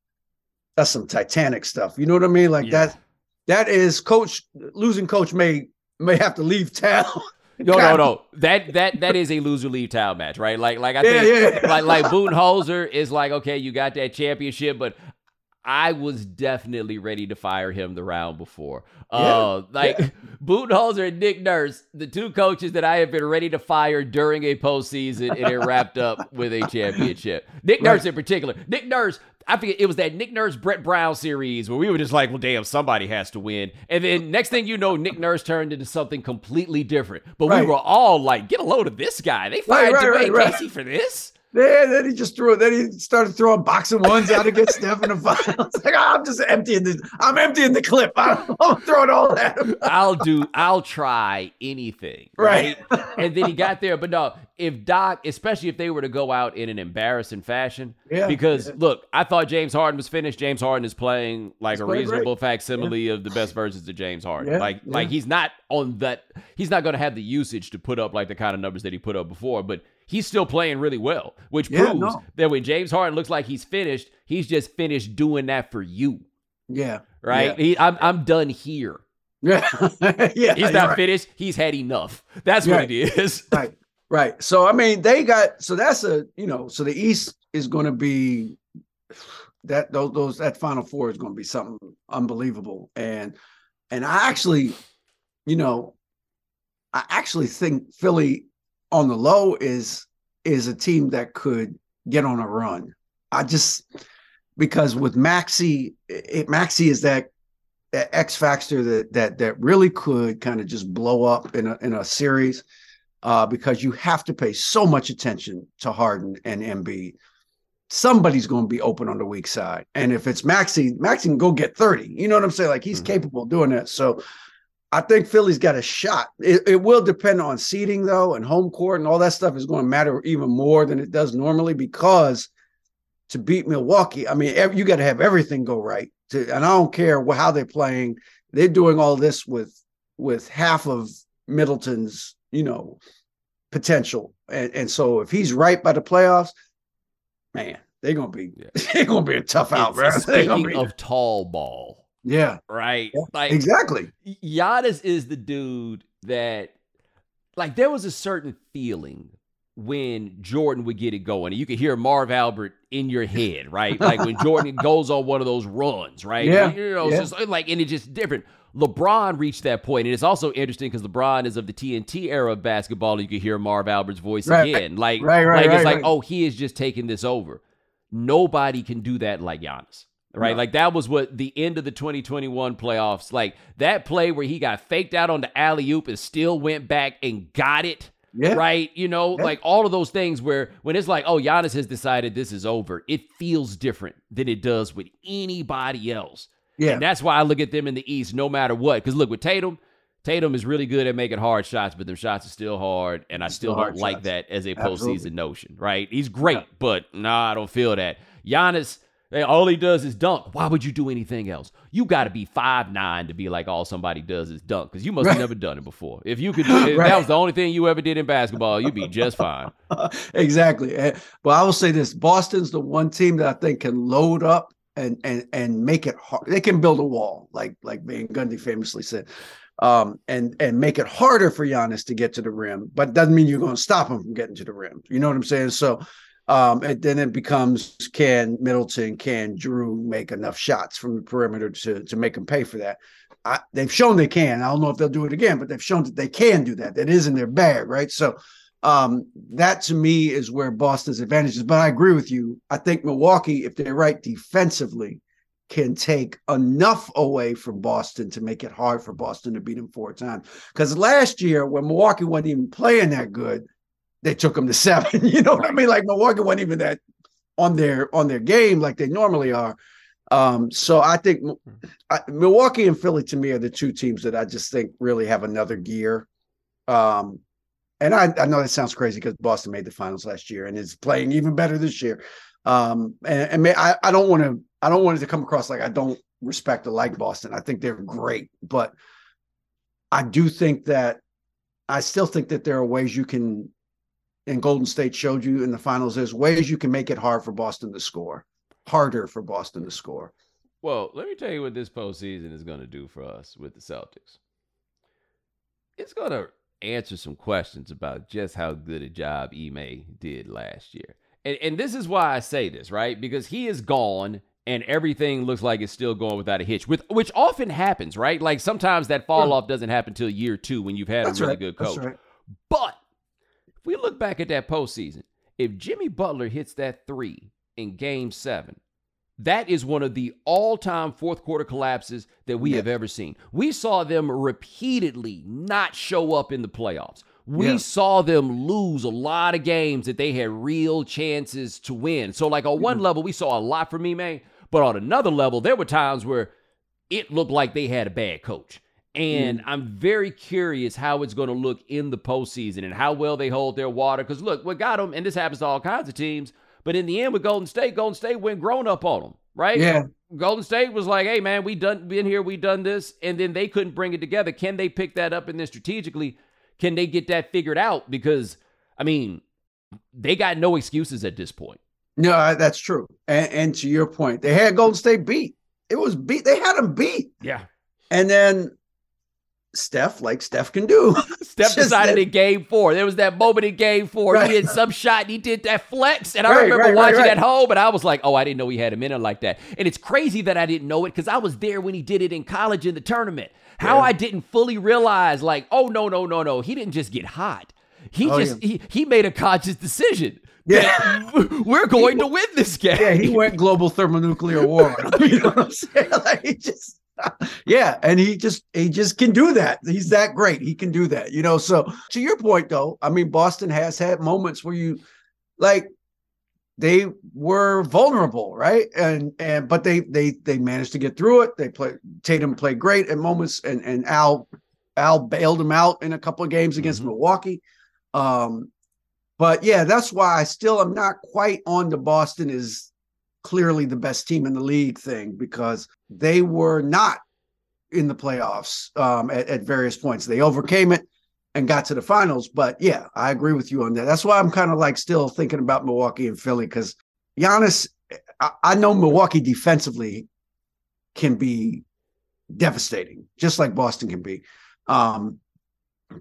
[SPEAKER 2] that's some Titanic stuff. You know what I mean? Like yeah. that that is coach losing coach may may have to leave town.
[SPEAKER 1] No, no, no. That that that is a loser leave town match, right? Like like I think yeah, yeah. like like Budenholzer is like, okay, you got that championship, but I was definitely ready to fire him the round before. Yeah, uh, like yeah. Budenholzer and Nick Nurse, the two coaches that I have been ready to fire during a postseason, and it wrapped up with a championship. Nick right. Nurse in particular. Nick Nurse, I forget it was that Nick Nurse Brett Brown series where we were just like, well, damn, somebody has to win. And then next thing you know, Nick Nurse turned into something completely different. But right. we were all like, get a load of this guy. They fired right, Dwane Casey for this.
[SPEAKER 2] Yeah, then he just threw it. Then he started throwing box-and-ones out against Steph in the finals. Like, oh, I'm just emptying the, I'm emptying the clip. I'm, I'm throwing all that.
[SPEAKER 1] I'll do. I'll try anything. Right. right? and then he got there, but no. If Doc, especially if they were to go out in an embarrassing fashion, yeah. Because yeah. look, I thought James Harden was finished. James Harden is playing like a reasonable great. facsimile yeah. of the best versions of James Harden. Like, like he's not on that. He's not going to have the usage to put up like the kind of numbers that he put up before, but he's still playing really well, which yeah, proves no. that when James Harden looks like he's finished, he's just finished doing that for you.
[SPEAKER 2] Yeah.
[SPEAKER 1] Right? Yeah. He, I'm, I'm done here.
[SPEAKER 2] Yeah.
[SPEAKER 1] yeah. He's not right. finished. He's had enough. That's what it is.
[SPEAKER 2] right. Right. So, I mean, they got, so that's a, you know, so the East is going to be that, those, those, that final four is going to be something unbelievable. And, and I actually, you know, I actually think Philly on the low is is a team that could get on a run. I just because with Maxey, it, Maxey is that, that X factor that that that really could kind of just blow up in a in a series uh, because you have to pay so much attention to Harden and Embiid. Somebody's going to be open on the weak side, and if it's Maxey, Maxey can go get thirty. You know what I'm saying? Like he's mm-hmm. capable of doing that. So I think Philly's got a shot. It, it, will depend on seating though, and home court and all that stuff is going to matter even more than it does normally because to beat Milwaukee, I mean, you got to have everything go right. To, and I don't care how they're playing; they're doing all this with with half of Middleton's, you know, potential. And, and so if he's right by the playoffs, man, they're gonna be yeah. they're gonna be a tough out, bro.
[SPEAKER 1] Speaking be, of tall ball
[SPEAKER 2] yeah.
[SPEAKER 1] Right.
[SPEAKER 2] Yeah, like exactly.
[SPEAKER 1] Giannis is the dude that like there was a certain feeling when Jordan would get it going. And you could hear Marv Albert in your head, right? Like when Jordan goes on one of those runs, right?
[SPEAKER 2] Yeah.
[SPEAKER 1] You know,
[SPEAKER 2] yeah.
[SPEAKER 1] just like and it's just different. LeBron reached that point, and it's also interesting because LeBron is of the TNT era of basketball. And you could hear Marv Albert's voice
[SPEAKER 2] right.
[SPEAKER 1] again, like,
[SPEAKER 2] right, right,
[SPEAKER 1] like
[SPEAKER 2] right,
[SPEAKER 1] it's
[SPEAKER 2] right.
[SPEAKER 1] like, oh, he is just taking this over. Nobody can do that like Giannis right? No. Like that was what the end of the 2021 playoffs. Like that play where he got faked out on the alley oop and still went back and got it.
[SPEAKER 2] Yeah.
[SPEAKER 1] Right. You know, yeah. like all of those things where when it's like, oh, Giannis has decided this is over, it feels different than it does with anybody else.
[SPEAKER 2] Yeah.
[SPEAKER 1] And that's why I look at them in the East no matter what. Because look, with Tatum, Tatum is really good at making hard shots, but their shots are still hard. And I still, still don't like shots. that as a postseason Absolutely. notion, right? He's great, yeah. but nah, I don't feel that. Giannis, all he does is dunk. Why would you do anything else? You got to be five nine to be like all somebody does is dunk because you must right. have never done it before. If you could, if right. that was the only thing you ever did in basketball, you'd be just fine.
[SPEAKER 2] exactly. But I will say this: Boston's the one team that I think can load up and and and make it hard. They can build a wall, like like Van Gundy famously said. Um, and and make it harder for Giannis to get to the rim, but doesn't mean you're going to stop him from getting to the rim. You know what I'm saying? So um, and then it becomes can Middleton, can Drew make enough shots from the perimeter to, to make them pay for that? I, they've shown they can. I don't know if they'll do it again, but they've shown that they can do that. That is in their bag, right? So um, that to me is where Boston's advantage is. But I agree with you. I think Milwaukee, if they're right defensively, can take enough away from Boston to make it hard for Boston to beat them four times. Because last year, when Milwaukee wasn't even playing that good, they took them to seven. You know what I mean? Like Milwaukee wasn't even that on their on their game like they normally are. Um, so I think I, Milwaukee and Philly to me are the two teams that I just think really have another gear. Um, and I, I know that sounds crazy because Boston made the finals last year and is playing even better this year. Um, and, and may, I, I don't want to I don't want it to come across like I don't respect or like Boston. I think they're great, but I do think that I still think that there are ways you can and Golden State showed you in the finals, there's ways you can make it hard for Boston to score, harder for Boston to score.
[SPEAKER 1] Well, let me tell you what this postseason is going to do for us with the Celtics. It's going to answer some questions about just how good a job Ime did last year. And, and this is why I say this, right? Because he is gone and everything looks like it's still going without a hitch, with which often happens, right? Like sometimes that fall off doesn't happen until year two when you've had That's a really right. good coach. Right. But if we look back at that postseason, if Jimmy Butler hits that three in game seven, that is one of the all time fourth quarter collapses that we yeah. have ever seen. We saw them repeatedly not show up in the playoffs. We saw them lose a lot of games that they had real chances to win. So, like on one mm-hmm. level, we saw a lot from Ime, but on another level, there were times where it looked like they had a bad coach. And mm. I'm very curious how it's going to look in the postseason and how well they hold their water. Because look, what got them, and this happens to all kinds of teams, but in the end with Golden State, Golden State went grown up on them, right?
[SPEAKER 2] Yeah.
[SPEAKER 1] Golden State was like, "Hey man, we done been here, we done this," and then they couldn't bring it together. Can they pick that up and then strategically, can they get that figured out? Because I mean, they got no excuses at this point.
[SPEAKER 2] No, that's true. And, and to your point, they had Golden State beat. It was beat. They had them beat.
[SPEAKER 1] Yeah.
[SPEAKER 2] And then Steph, like Steph can do.
[SPEAKER 1] Steph decided that, in game four. There was that moment in game four. Right. He had some shot and he did that flex. And I right, remember right, watching at home and I was like, oh, I didn't know he had a minute like that. And it's crazy that I didn't know it because I was there when he did it in college in the tournament. How yeah. I didn't fully realize, like, oh, no, no, no, no. He didn't just get hot. He oh, just, yeah. he, he made a conscious decision. Yeah. We're going he, to win this game.
[SPEAKER 2] Yeah, he went global thermonuclear war. you know what I'm saying? Like, he just yeah, and he just he just can do that. He's that great. He can do that. You know, so to your point though, I mean Boston has had moments where you like they were vulnerable, right? And and but they they they managed to get through it. They play Tatum played great at moments and and Al Al bailed him out in a couple of games against mm-hmm. Milwaukee. Um but yeah, that's why I still am not quite on the Boston is clearly the best team in the league thing because they were not in the playoffs um, at, at, various points. They overcame it and got to the finals. But yeah, I agree with you on that. That's why I'm kind of like still thinking about Milwaukee and Philly because Giannis, I, I know Milwaukee defensively can be devastating, just like Boston can be. Um,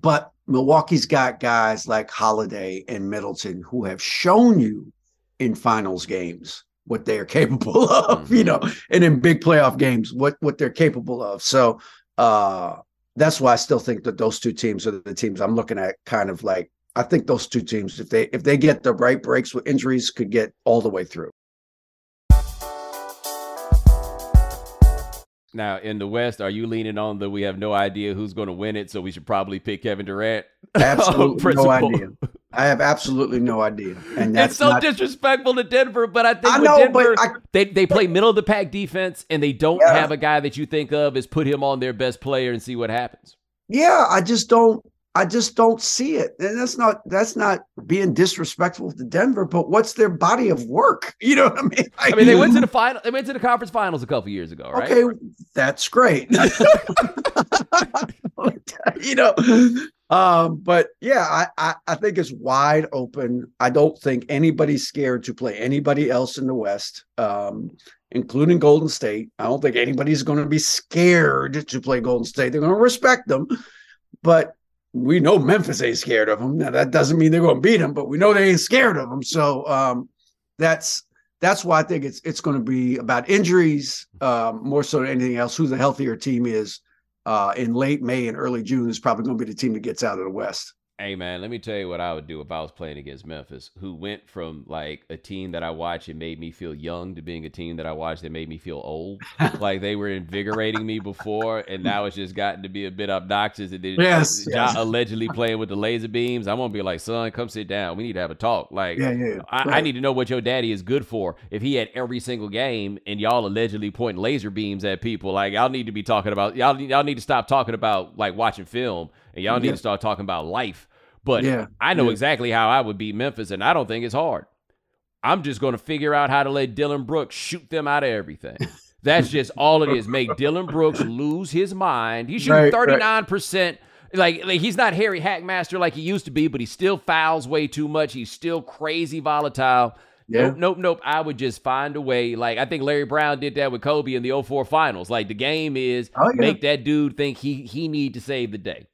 [SPEAKER 2] but Milwaukee's got guys like Holiday and Middleton who have shown you in finals games what they are capable of, mm-hmm. you know, and in big playoff games, what what they're capable of. So uh that's why I still think that those two teams are the teams I'm looking at kind of like I think those two teams, if they if they get the right breaks with injuries, could get all the way through.
[SPEAKER 1] Now in the West, are you leaning on the we have no idea who's going to win it, so we should probably pick Kevin Durant?
[SPEAKER 2] Absolutely no idea. I have absolutely no idea, and
[SPEAKER 1] that's it's so not... disrespectful to Denver. But I think I know, Denver, I... they they play middle of the pack defense, and they don't yeah. have a guy that you think of as put him on their best player and see what happens.
[SPEAKER 2] Yeah, I just don't. I just don't see it. And that's not that's not being disrespectful to Denver, but what's their body of work? You know what I mean?
[SPEAKER 1] Like, I mean, they went to the final they went to the conference finals a couple years ago, right?
[SPEAKER 2] Okay, that's great. you know. Um, but yeah, I, I I think it's wide open. I don't think anybody's scared to play anybody else in the West. Um, including Golden State. I don't think anybody's going to be scared to play Golden State. They're going to respect them, but we know Memphis ain't scared of them. Now that doesn't mean they're going to beat them, but we know they ain't scared of them. So um, that's that's why I think it's it's going to be about injuries um, more so than anything else. Who the healthier team is uh, in late May and early June is probably going to be the team that gets out of the West.
[SPEAKER 1] Hey man, let me tell you what I would do if I was playing against Memphis, who went from like a team that I watched and made me feel young to being a team that I watched that made me feel old. like they were invigorating me before, and now it's just gotten to be a bit obnoxious. And then
[SPEAKER 2] Yes,
[SPEAKER 1] Ja
[SPEAKER 2] yes.
[SPEAKER 1] allegedly playing with the laser beams. I'm gonna be like, son, come sit down. We need to have a talk. Like,
[SPEAKER 2] Yeah, yeah.
[SPEAKER 1] I, I
[SPEAKER 2] right.
[SPEAKER 1] need to know what your daddy is good for. If he had every single game and y'all allegedly pointing laser beams at people, like y'all need to be talking about y'all. Y'all need to stop talking about like watching film, and y'all need
[SPEAKER 2] Yeah.
[SPEAKER 1] to start talking about life. But
[SPEAKER 2] Yeah,
[SPEAKER 1] I know
[SPEAKER 2] yeah.
[SPEAKER 1] exactly how I would beat Memphis, and I don't think it's hard. I'm just going to figure out how to let Dillon Brooks shoot them out of everything. That's just all it is. Make Dillon Brooks lose his mind. He's shooting
[SPEAKER 2] right.
[SPEAKER 1] 39 percent. Like, like he's not Harry Hackmaster like he used to be, but he still fouls way too much. He's still crazy volatile.
[SPEAKER 2] Yeah.
[SPEAKER 1] Nope, nope, nope. I would just find a way. Like I think Larry Brown did that with Kobe in the 04 finals. Like the game is
[SPEAKER 2] Oh, yeah.
[SPEAKER 1] make that dude think he he need to save the day.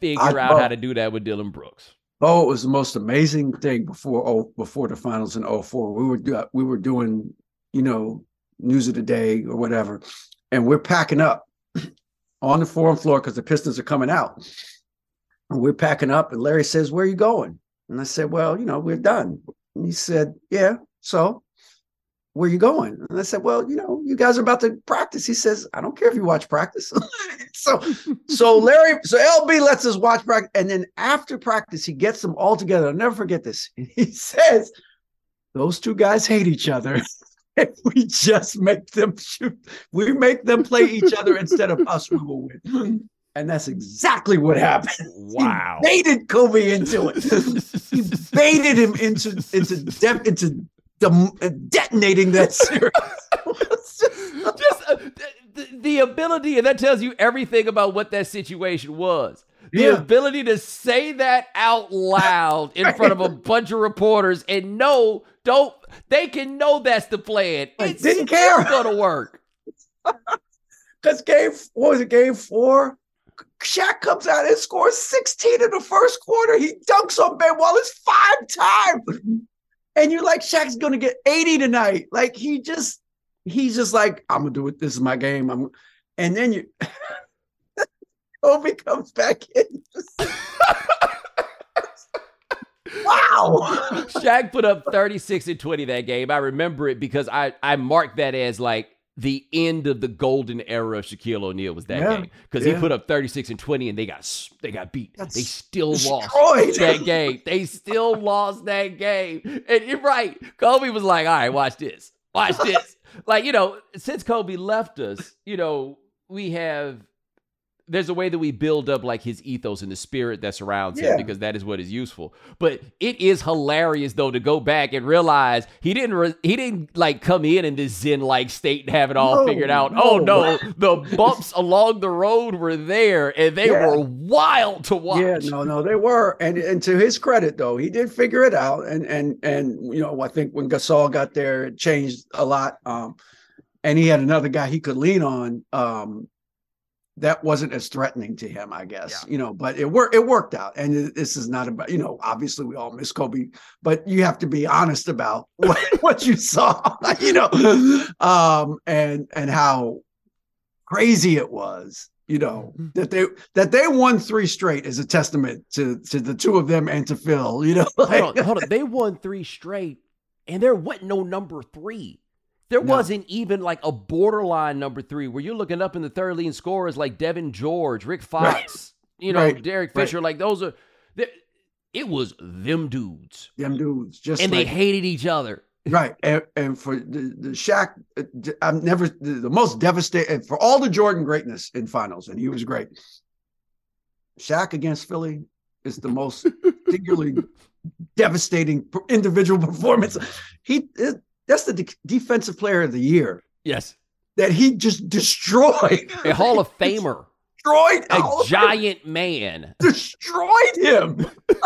[SPEAKER 1] Figure
[SPEAKER 2] I-
[SPEAKER 1] out
[SPEAKER 2] oh.
[SPEAKER 1] how to do that with Dillon Brooks.
[SPEAKER 2] Oh, it was the most amazing thing before oh before the finals in 04. We were do- we were doing, you know, news of the day or whatever, and we're packing up on the forum floor because the Pistons are coming out. And we're packing up, and Larry says, "Where are you going?" And I said, "Well, you know, we're done." And he said, "Yeah, so where you going?" And I said, "Well, you know, you guys are about to practice." He says, "I don't care if you watch practice." so so Larry, so LB lets us watch practice, and then after practice, he gets them all together. I'll never forget this. He says, "Those two guys hate each other. if we just make them shoot, we make them play each other instead of us, we will win." And that's exactly what happened.
[SPEAKER 1] Wow.
[SPEAKER 2] He baited Kobe into it. he baited him into into into dem- detonating that series. Just-
[SPEAKER 1] uh, the, the ability, and that tells you everything about what that situation was. The
[SPEAKER 2] Yeah.
[SPEAKER 1] ability to say that out loud in front of a bunch of reporters and know, don't they can know that's the plan.
[SPEAKER 2] I didn't care.
[SPEAKER 1] gonna work.
[SPEAKER 2] Because game what was it? Game four. Shaq comes out and scores 16 in the first quarter. He dunks on Ben Wallace five times. And you're like, Shaq's gonna get 80 tonight. Like he just, he's just like, I'm gonna do it. This is my game. I'm and then you Kobe comes back in. wow.
[SPEAKER 1] Shaq put up 36 and 20 that game. I remember it because I, I marked that as like the end of the golden era of Shaquille O'Neal was that
[SPEAKER 2] Yeah,
[SPEAKER 1] game because
[SPEAKER 2] yeah.
[SPEAKER 1] he put up 36 and 20 and they got they got beat.
[SPEAKER 2] That's
[SPEAKER 1] they still lost that game. They still lost that game. And you're right. Kobe was like, all right, watch this. Watch this. like, you know, since Kobe left us, you know, we have there's a way that we build up like his ethos and the spirit that surrounds him because that is what is useful. But it is hilarious though to go back and realize he didn't re- he didn't like come in in this zen like state and have it all
[SPEAKER 2] No,
[SPEAKER 1] figured out. Oh
[SPEAKER 2] no.
[SPEAKER 1] no, the bumps along the road were there and they
[SPEAKER 2] Yeah.
[SPEAKER 1] were wild to watch.
[SPEAKER 2] Yeah, no, no, they were, and and to his credit though, he did figure it out, and and and you know, I think when Gasol got there, it changed a lot. Um, and he had another guy he could lean on. Um, that wasn't as threatening to him, I guess. You know, but it worked. It worked out, and this is not about you know. Obviously, we all miss Kobe, but you have to be honest about what, what you saw. You know, um, and and how crazy it was. You know that they that they won three straight is a testament to to the two of them and to Phil. You know, like,
[SPEAKER 1] hold on, hold on. They won three straight, and there wasn't no number three. There
[SPEAKER 2] No.
[SPEAKER 1] wasn't even like a borderline number three where you're looking up in the third leading scorers like Devean George, Rick Fox, you know,
[SPEAKER 2] Right.
[SPEAKER 1] Derek
[SPEAKER 2] Right.
[SPEAKER 1] Fisher. Like those are, it was them dudes,
[SPEAKER 2] them dudes just
[SPEAKER 1] and they hated each other.
[SPEAKER 2] right. And, and for the the Shaq, uh, I'm never the, the most devastating for all the Jordan greatness in finals, and he was great. Shaq against Philly is the most singularly devastating individual performance. He it- that's the de- defensive player of the year
[SPEAKER 1] Yes,
[SPEAKER 2] that he just destroyed.
[SPEAKER 1] a Hall of Famer,
[SPEAKER 2] destroyed
[SPEAKER 1] a giant man.
[SPEAKER 2] destroyed him.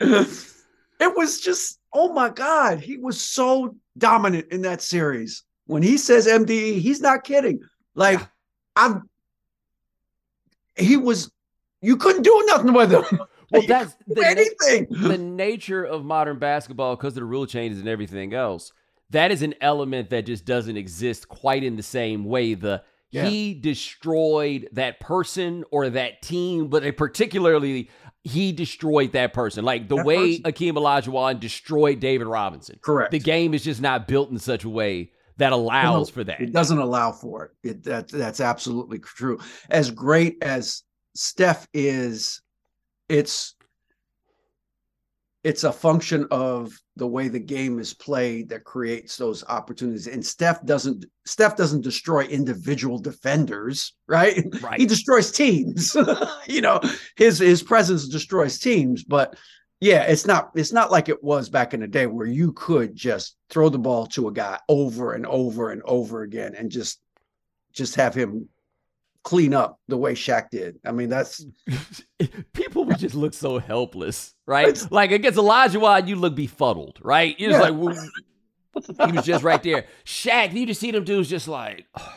[SPEAKER 2] it was just, oh my God, he was so dominant in that series. When he says MDE, he's not kidding. Like,
[SPEAKER 1] Yeah.
[SPEAKER 2] I'm, he was, you couldn't do nothing with him.
[SPEAKER 1] Well, that's the na-
[SPEAKER 2] anything.
[SPEAKER 1] the nature of modern basketball because of the rule changes and everything else that is an element that just doesn't exist quite in the same way the
[SPEAKER 2] Yeah.
[SPEAKER 1] he destroyed that person or that team but particularly he destroyed that person. Like the
[SPEAKER 2] That
[SPEAKER 1] way
[SPEAKER 2] person.
[SPEAKER 1] Akeem Olajuwon destroyed David Robinson.
[SPEAKER 2] Correct.
[SPEAKER 1] The game is just not built in such a way that allows for that.
[SPEAKER 2] It doesn't allow for it. it that, that's absolutely true. As great as Steph is, it's it's a function of the way the game is played that creates those opportunities. And Steph doesn't Steph doesn't destroy individual defenders, right?
[SPEAKER 1] Right.
[SPEAKER 2] He destroys teams. you know, his his presence destroys teams, but yeah, it's not it's not like it was back in the day where you could just throw the ball to a guy over and over and over again and just just have him clean up the way Shaq did. I mean, that's
[SPEAKER 1] People would just look so helpless, right?
[SPEAKER 2] It's-
[SPEAKER 1] like against Elijah Olajuwon, you look befuddled, right? You're just
[SPEAKER 2] Yeah.
[SPEAKER 1] like, "Woo." he was just right there. Shaq, you just see them dudes just like, oh.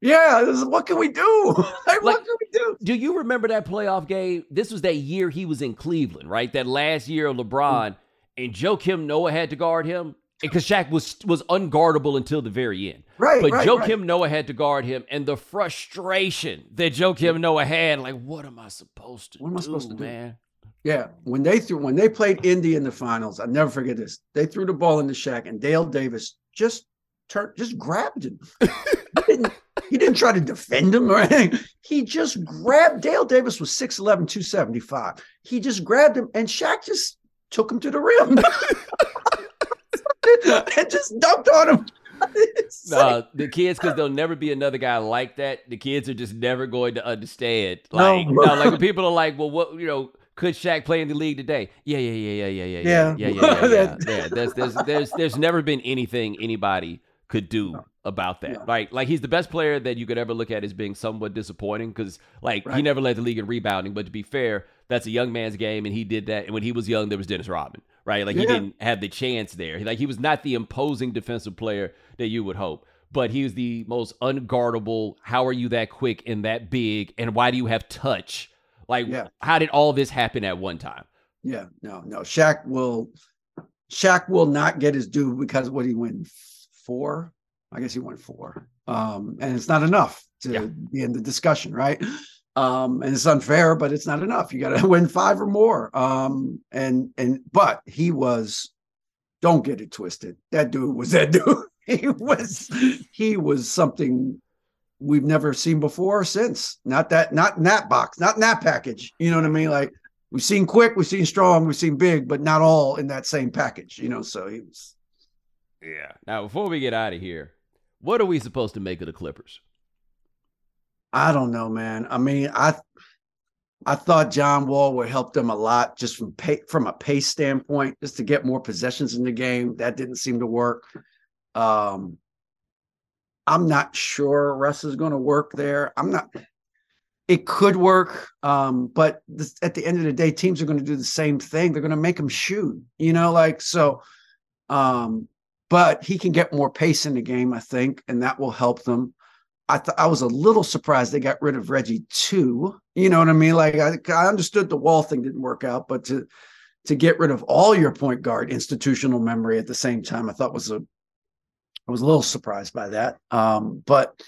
[SPEAKER 2] yeah, this is, what can we do? like, what can we do?
[SPEAKER 1] Do you remember that playoff game? This was that year he was in Cleveland, right? That last year of LeBron, mm. and Joakim Noah had to guard him because Shaq was was unguardable until the very end.
[SPEAKER 2] Right,
[SPEAKER 1] But
[SPEAKER 2] right,
[SPEAKER 1] Joe
[SPEAKER 2] right.
[SPEAKER 1] Kim Noah had to guard him, and the frustration that Joakim Noah had, like, what am I supposed to
[SPEAKER 2] What am I supposed to do?
[SPEAKER 1] man?
[SPEAKER 2] Yeah, when they threw when they played Indy in the finals, I'll never forget this. They threw the ball into Shaq, and Dale Davis just turned, just grabbed him. he, didn't, he didn't try to defend him or anything. He just grabbed. Dale Davis was 6'11", 275. He just grabbed him, and Shaq just took him to the rim and just dunked on him. Like-
[SPEAKER 1] Uh, the kids, because there'll never be another guy like that. The kids are just never going to understand. Like,
[SPEAKER 2] No.
[SPEAKER 1] no, like when people are like, "Well, what you know." Could Shaq play in the league today? Yeah, yeah, yeah, yeah, yeah, yeah,
[SPEAKER 2] Yeah.
[SPEAKER 1] yeah, yeah, yeah, yeah. Yeah. There's, there's, there's, there's never been anything anybody could do about that.
[SPEAKER 2] No.
[SPEAKER 1] Right? Like he's the best player that you could ever look at as being somewhat disappointing because, like, he never led the league in rebounding. But to be fair, that's a young man's game, and he did that. And when he was young, there was Dennis Rodman, right? Like he didn't have the chance there. Like he was not the imposing defensive player that you would hope. But he was the most unguardable. How are you that quick and that big? And why do you have touch? Like,
[SPEAKER 2] Yeah.
[SPEAKER 1] how did all this happen at one time?
[SPEAKER 2] Yeah, no, no. Shaq will Shaq will not get his due because what he win four? I guess he won four. Um, and it's not enough to
[SPEAKER 1] Yeah.
[SPEAKER 2] be in the discussion, right? Um, and it's unfair, but it's not enough. You gotta win five or more. Um, and and but he was don't get it twisted. That dude was that dude. he was he was something we've never seen before or since. Not that not in that box, not in that package. You know what I mean? Like we've seen quick, we've seen strong, we've seen big, but not all in that same package, you know. So he was
[SPEAKER 1] Yeah. Now, before we get out of here, what are we supposed to make of the Clippers?
[SPEAKER 2] I don't know, man. I mean, I I thought John Wall would help them a lot just from pay, from a pace standpoint, just to get more possessions in the game. That didn't seem to work. Um I'm not sure Russ is going to work there. I'm not it could work, um, but this, at the end of the day, teams are going to do the same thing. They're going to make him shoot, you know, like so. Um, but he can get more pace in the game, I think, and that will help them. I th- I was a little surprised they got rid of Reggie too. You know what I mean? Like I, I understood the wall thing didn't work out, but to to get rid of all your point guard institutional memory at the same time, I thought was a I was a little surprised by that. Um, but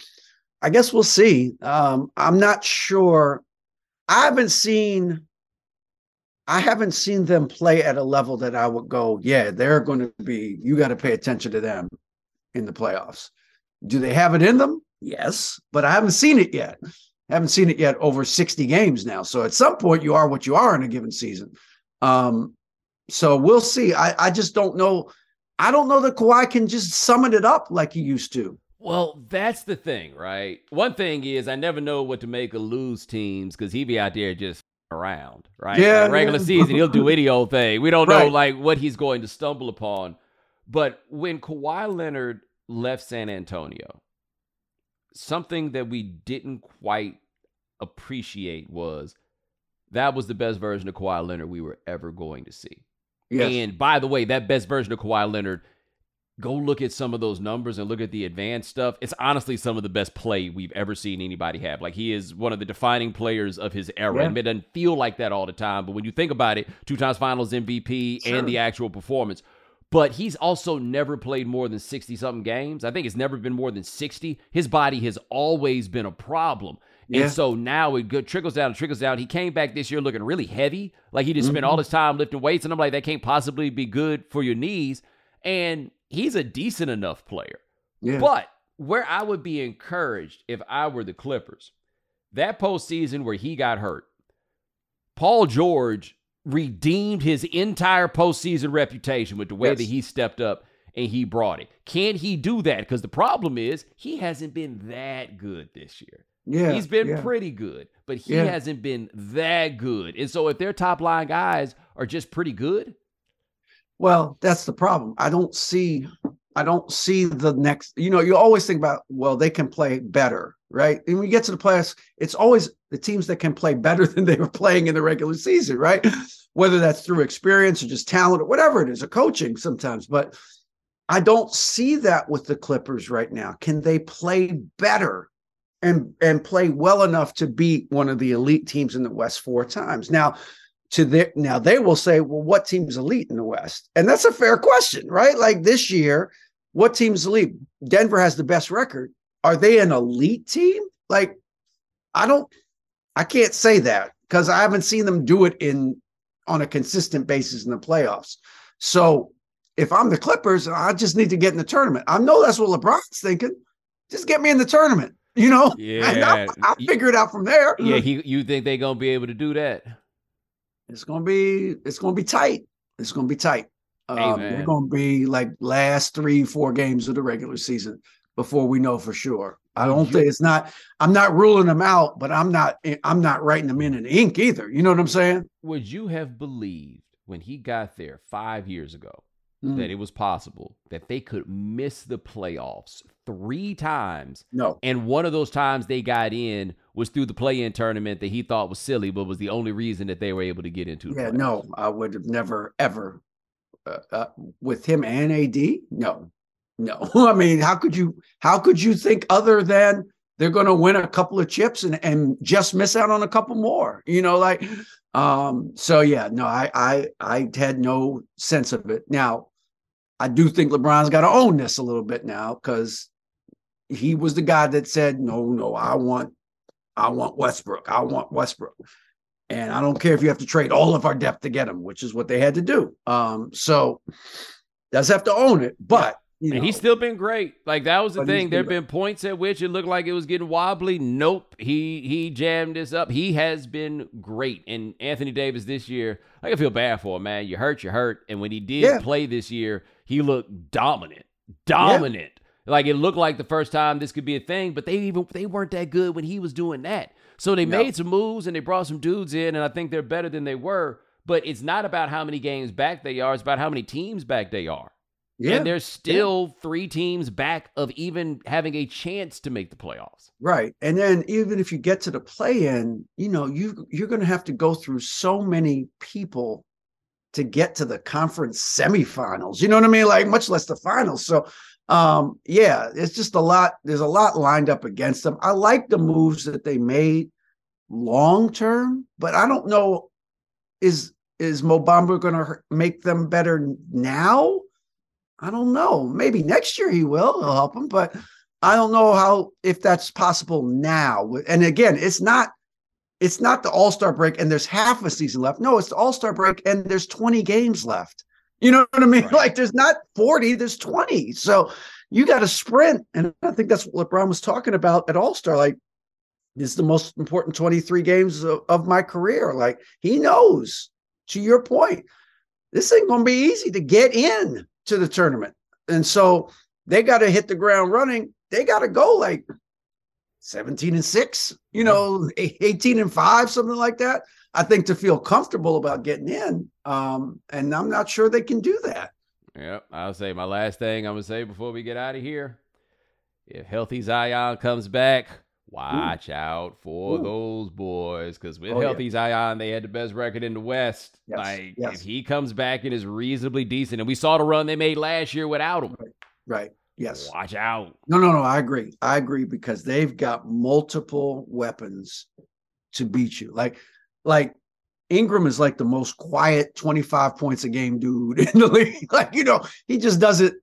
[SPEAKER 2] I guess we'll see. Um, I'm not sure. I haven't seen. I haven't seen them play at a level that I would go, yeah, they're going to be. You got to pay attention to them in the playoffs. Do they have it in them? Yes, but I haven't seen it yet. I haven't seen it yet over 60 games now. So at some point, you are what you are in a given season. Um, so we'll see. I, I just don't know. I don't know that Kawhi can just summon it up like he used to.
[SPEAKER 1] Well, that's the thing, right? One thing is I never know what to make of lose teams because he be out there just around, right?
[SPEAKER 2] Yeah,
[SPEAKER 1] Like, regular
[SPEAKER 2] yeah.
[SPEAKER 1] season, he'll do any old thing. We don't know like what he's going to stumble upon. But when Kawhi Leonard left San Antonio, something that we didn't quite appreciate was that was the best version of Kawhi Leonard we were ever going to see.
[SPEAKER 2] Yes.
[SPEAKER 1] And by the way, that best version of Kawhi Leonard, go look at some of those numbers and look at the advanced stuff. It's honestly some of the best play we've ever seen anybody have. Like he is one of the defining players of his era.
[SPEAKER 2] Yeah.
[SPEAKER 1] And it doesn't feel like that all the time, but when you think about it, two times finals MVP
[SPEAKER 2] Sure.
[SPEAKER 1] and the actual performance. But he's also never played more than 60 something games. I think it's never been more than 60. His body has always been a problem. And so now it good trickles down, trickles down. He came back this year looking really heavy, like he just
[SPEAKER 2] mm-hmm.
[SPEAKER 1] spent all his time lifting weights, and I'm like, that can't possibly be good for your knees. And he's a decent enough player.
[SPEAKER 2] Yeah.
[SPEAKER 1] But where I would be encouraged if I were the Clippers, that postseason where he got hurt, Paul George redeemed his entire postseason reputation with the way yes. that he stepped up and he brought it. Can he do that? Because the problem is he hasn't been that good this year.
[SPEAKER 2] Yeah.
[SPEAKER 1] He's been
[SPEAKER 2] yeah.
[SPEAKER 1] pretty good, but he
[SPEAKER 2] yeah.
[SPEAKER 1] hasn't been that good. And so if their top line guys are just pretty good.
[SPEAKER 2] Well, that's the problem. I don't see I don't see the next, you know, you always think about, well, they can play better, right? And you get to the playoffs, it's always the teams that can play better than they were playing in the regular season, right? Whether that's through experience or just talent or whatever it is, or coaching sometimes. But I don't see that with the Clippers right now. Can they play better and and play well enough to beat one of the elite teams in the West four times? Now, to their now they will say, well, what team's elite in the West? And that's a fair question, right? Like this year, what team's elite? Denver has the best record. Are they an elite team? Like, I don't, I can't say that because I haven't seen them do it in on a consistent basis in the playoffs. So if I'm the Clippers, I just need to get in the tournament. I know that's what LeBron's thinking. Just get me in the tournament. You know,
[SPEAKER 1] yeah,
[SPEAKER 2] I'll, I'll figure it out from there.
[SPEAKER 1] Yeah, he, you think they're gonna be able to do that?
[SPEAKER 2] It's gonna be, it's gonna be tight. It's gonna be tight. Um, they're going to be like last three, four games of the regular season before we know for sure. I don't think it's not. I'm not ruling them out, but I'm not. I'm not writing them in in ink either. You know what I'm saying?
[SPEAKER 1] Would you have believed when he got there five years ago
[SPEAKER 2] Mm.
[SPEAKER 1] that it was possible that they could miss the playoffs three times?
[SPEAKER 2] No.
[SPEAKER 1] And one of those times they got in was through the play-in tournament that he thought was silly, but was the only reason that they were able to get into.
[SPEAKER 2] Yeah, no, I would have never ever uh, uh, with him and AD. No, no. I mean, how could you? How could you think other than they're going to win a couple of chips and and just miss out on a couple more? You know, like. Um. So yeah, no, I I I had no sense of it. Now, I do think LeBron's got to own this a little bit now because he was the guy that said, "No, no, I want, I want Westbrook. I want Westbrook." And I don't care if you have to trade all of our depth to get him, which is what they had to do. Um, so does have to own it, but you know,
[SPEAKER 1] and he's still been great. Like that was the thing. There have been points at which it looked like it was getting wobbly. Nope. He he jammed this up. He has been great. And Anthony Davis this year, I can feel bad for him, man. You hurt, you hurt. And when he did
[SPEAKER 2] Yeah.
[SPEAKER 1] play this year, he looked dominant. Dominant. Like it looked like the first time this could be a thing, but they even they weren't that good when he was doing that. So they
[SPEAKER 2] No.
[SPEAKER 1] made some moves and they brought some dudes in, and I think they're better than they were. But it's not about how many games back they are; it's about how many teams back they are.
[SPEAKER 2] Yeah,
[SPEAKER 1] And there's still three teams back of even having a chance to make the playoffs.
[SPEAKER 2] right. And then even if you get to the play-in, you know, you you're going to have to go through so many people to get to the conference semifinals. You know what I mean? Like much less the finals. So um yeah it's just a lot there's a lot lined up against them i like the moves that they made long term but i don't know is is Mo Bamba going to make them better now i don't know maybe next year he will he'll help him, but i don't know how if that's possible now and again it's not it's not the all-star break and there's half a season left no it's the all-star break and there's 20 games left you know what I mean?
[SPEAKER 1] Right.
[SPEAKER 2] Like there's not 40, there's 20. So you got to sprint. And I think that's what LeBron was talking about at All Star. Like, this is the most important 23 games of, of my career. Like, he knows, to your point, this ain't going to be easy to get in to the tournament. And so they got to hit the ground running. They got to go like 17 and six, you know, 18 and five, something like that. I think to feel comfortable about getting in. Um, and I'm not sure they can do that.
[SPEAKER 1] Yep. I'll say my last thing I'm gonna say before we get out of here. If healthy Zion comes back, watch out for
[SPEAKER 2] Ooh.
[SPEAKER 1] those boys. Because with
[SPEAKER 2] Oh, yeah.
[SPEAKER 1] healthy Zion, they had the best record in the West.
[SPEAKER 2] Yes,
[SPEAKER 1] Like
[SPEAKER 2] yes.
[SPEAKER 1] if he comes back and is reasonably decent, and we saw the run they made last year without him.
[SPEAKER 2] Right. Yes.
[SPEAKER 1] Watch out.
[SPEAKER 2] No, no, no. I agree. I agree because they've got multiple weapons to beat you. Like, like Ingram is like the most quiet 25 points a game dude in the league. Like, you know, he just does it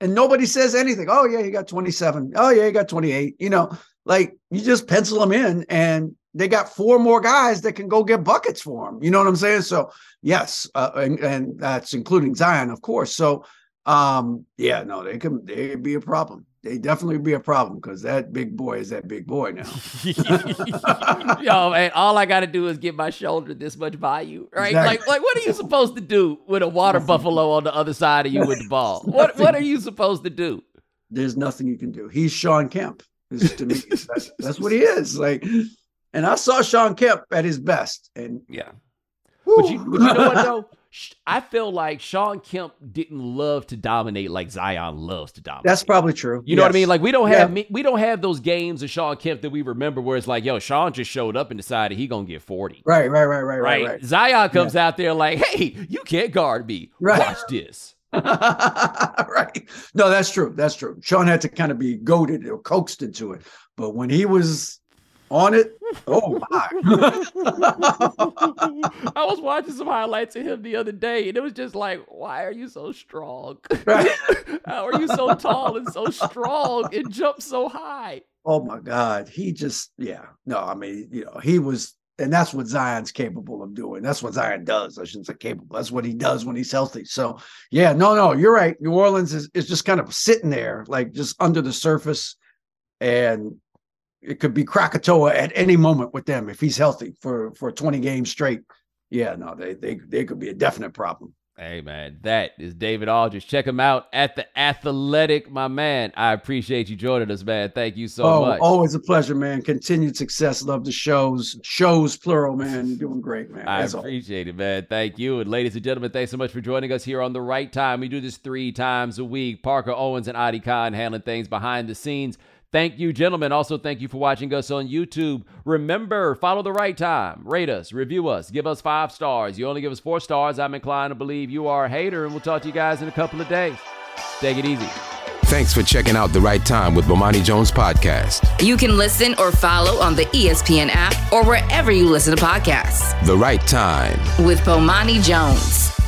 [SPEAKER 2] and nobody says anything. Oh, yeah, he got 27. Oh, yeah, he got 28. You know, like you just pencil them in and they got four more guys that can go get buckets for them. You know what I'm saying? So yes, uh, and, and, that's including Zion, of course. So um, yeah, no, they can they be a problem. They definitely be a problem because that big boy is that big boy now.
[SPEAKER 1] Yo, man, all I got to do is get my shoulder this much by you, right? Exactly. Like, like, what are you supposed to do with a water buffalo on the other side of you with the ball? What, what are you supposed to do?
[SPEAKER 2] There's nothing you can do. He's Shawn Kemp. To me, that's, that's what he is. Like, and I saw Shawn Kemp at his best, and
[SPEAKER 1] yeah. But you, but you know what though? I feel like Shawn Kemp didn't love to dominate like Zion loves to dominate.
[SPEAKER 2] That's probably true.
[SPEAKER 1] You know what I mean? Like we don't have yeah. we don't have those games of Shawn Kemp that we remember where it's like, yo, Shawn just showed up and decided he gonna get 40.
[SPEAKER 2] Right, right, right, right, right. right.
[SPEAKER 1] Zion comes yeah. out there like, hey, you can't guard me. Right. Watch this.
[SPEAKER 2] right. No, that's true. That's true. Shawn had to kind of be goaded or coaxed into it. But when he was on it. Oh my!
[SPEAKER 1] I was watching some highlights of him the other day, and it was just like, why are you so strong? Right? How are you so tall and so strong and jump so high?
[SPEAKER 2] Oh my God! He just yeah. No, I mean you know he was, and that's what Zion's capable of doing. That's what Zion does. I shouldn't say capable. That's what he does when he's healthy. So yeah, no, no, you're right. New Orleans is is just kind of sitting there, like just under the surface, and it could be Krakatoa at any moment with them if he's healthy for for 20 games straight. Yeah, no, they they they could be a definite problem.
[SPEAKER 1] Hey man, that is David Aldridge. Check him out at the Athletic, my man. I appreciate you joining us, man. Thank you so oh, much.
[SPEAKER 2] Always a pleasure, man. Continued success. Love the shows. Shows plural, man. You're doing great, man.
[SPEAKER 1] I appreciate it, man. Thank you. And ladies and gentlemen, thanks so much for joining us here on the right time. We do this three times a week. Parker Owens and Adi Khan handling things behind the scenes. Thank you, gentlemen. Also, thank you for watching us on YouTube. Remember, follow the right time. Rate us, review us, give us five stars. You only give us four stars. I'm inclined to believe you are a hater, and we'll talk to you guys in a couple of days. Take it easy.
[SPEAKER 3] Thanks for checking out The Right Time with Bomani Jones podcast.
[SPEAKER 4] You can listen or follow on the ESPN app or wherever you listen to podcasts.
[SPEAKER 3] The Right Time
[SPEAKER 4] with Bomani Jones.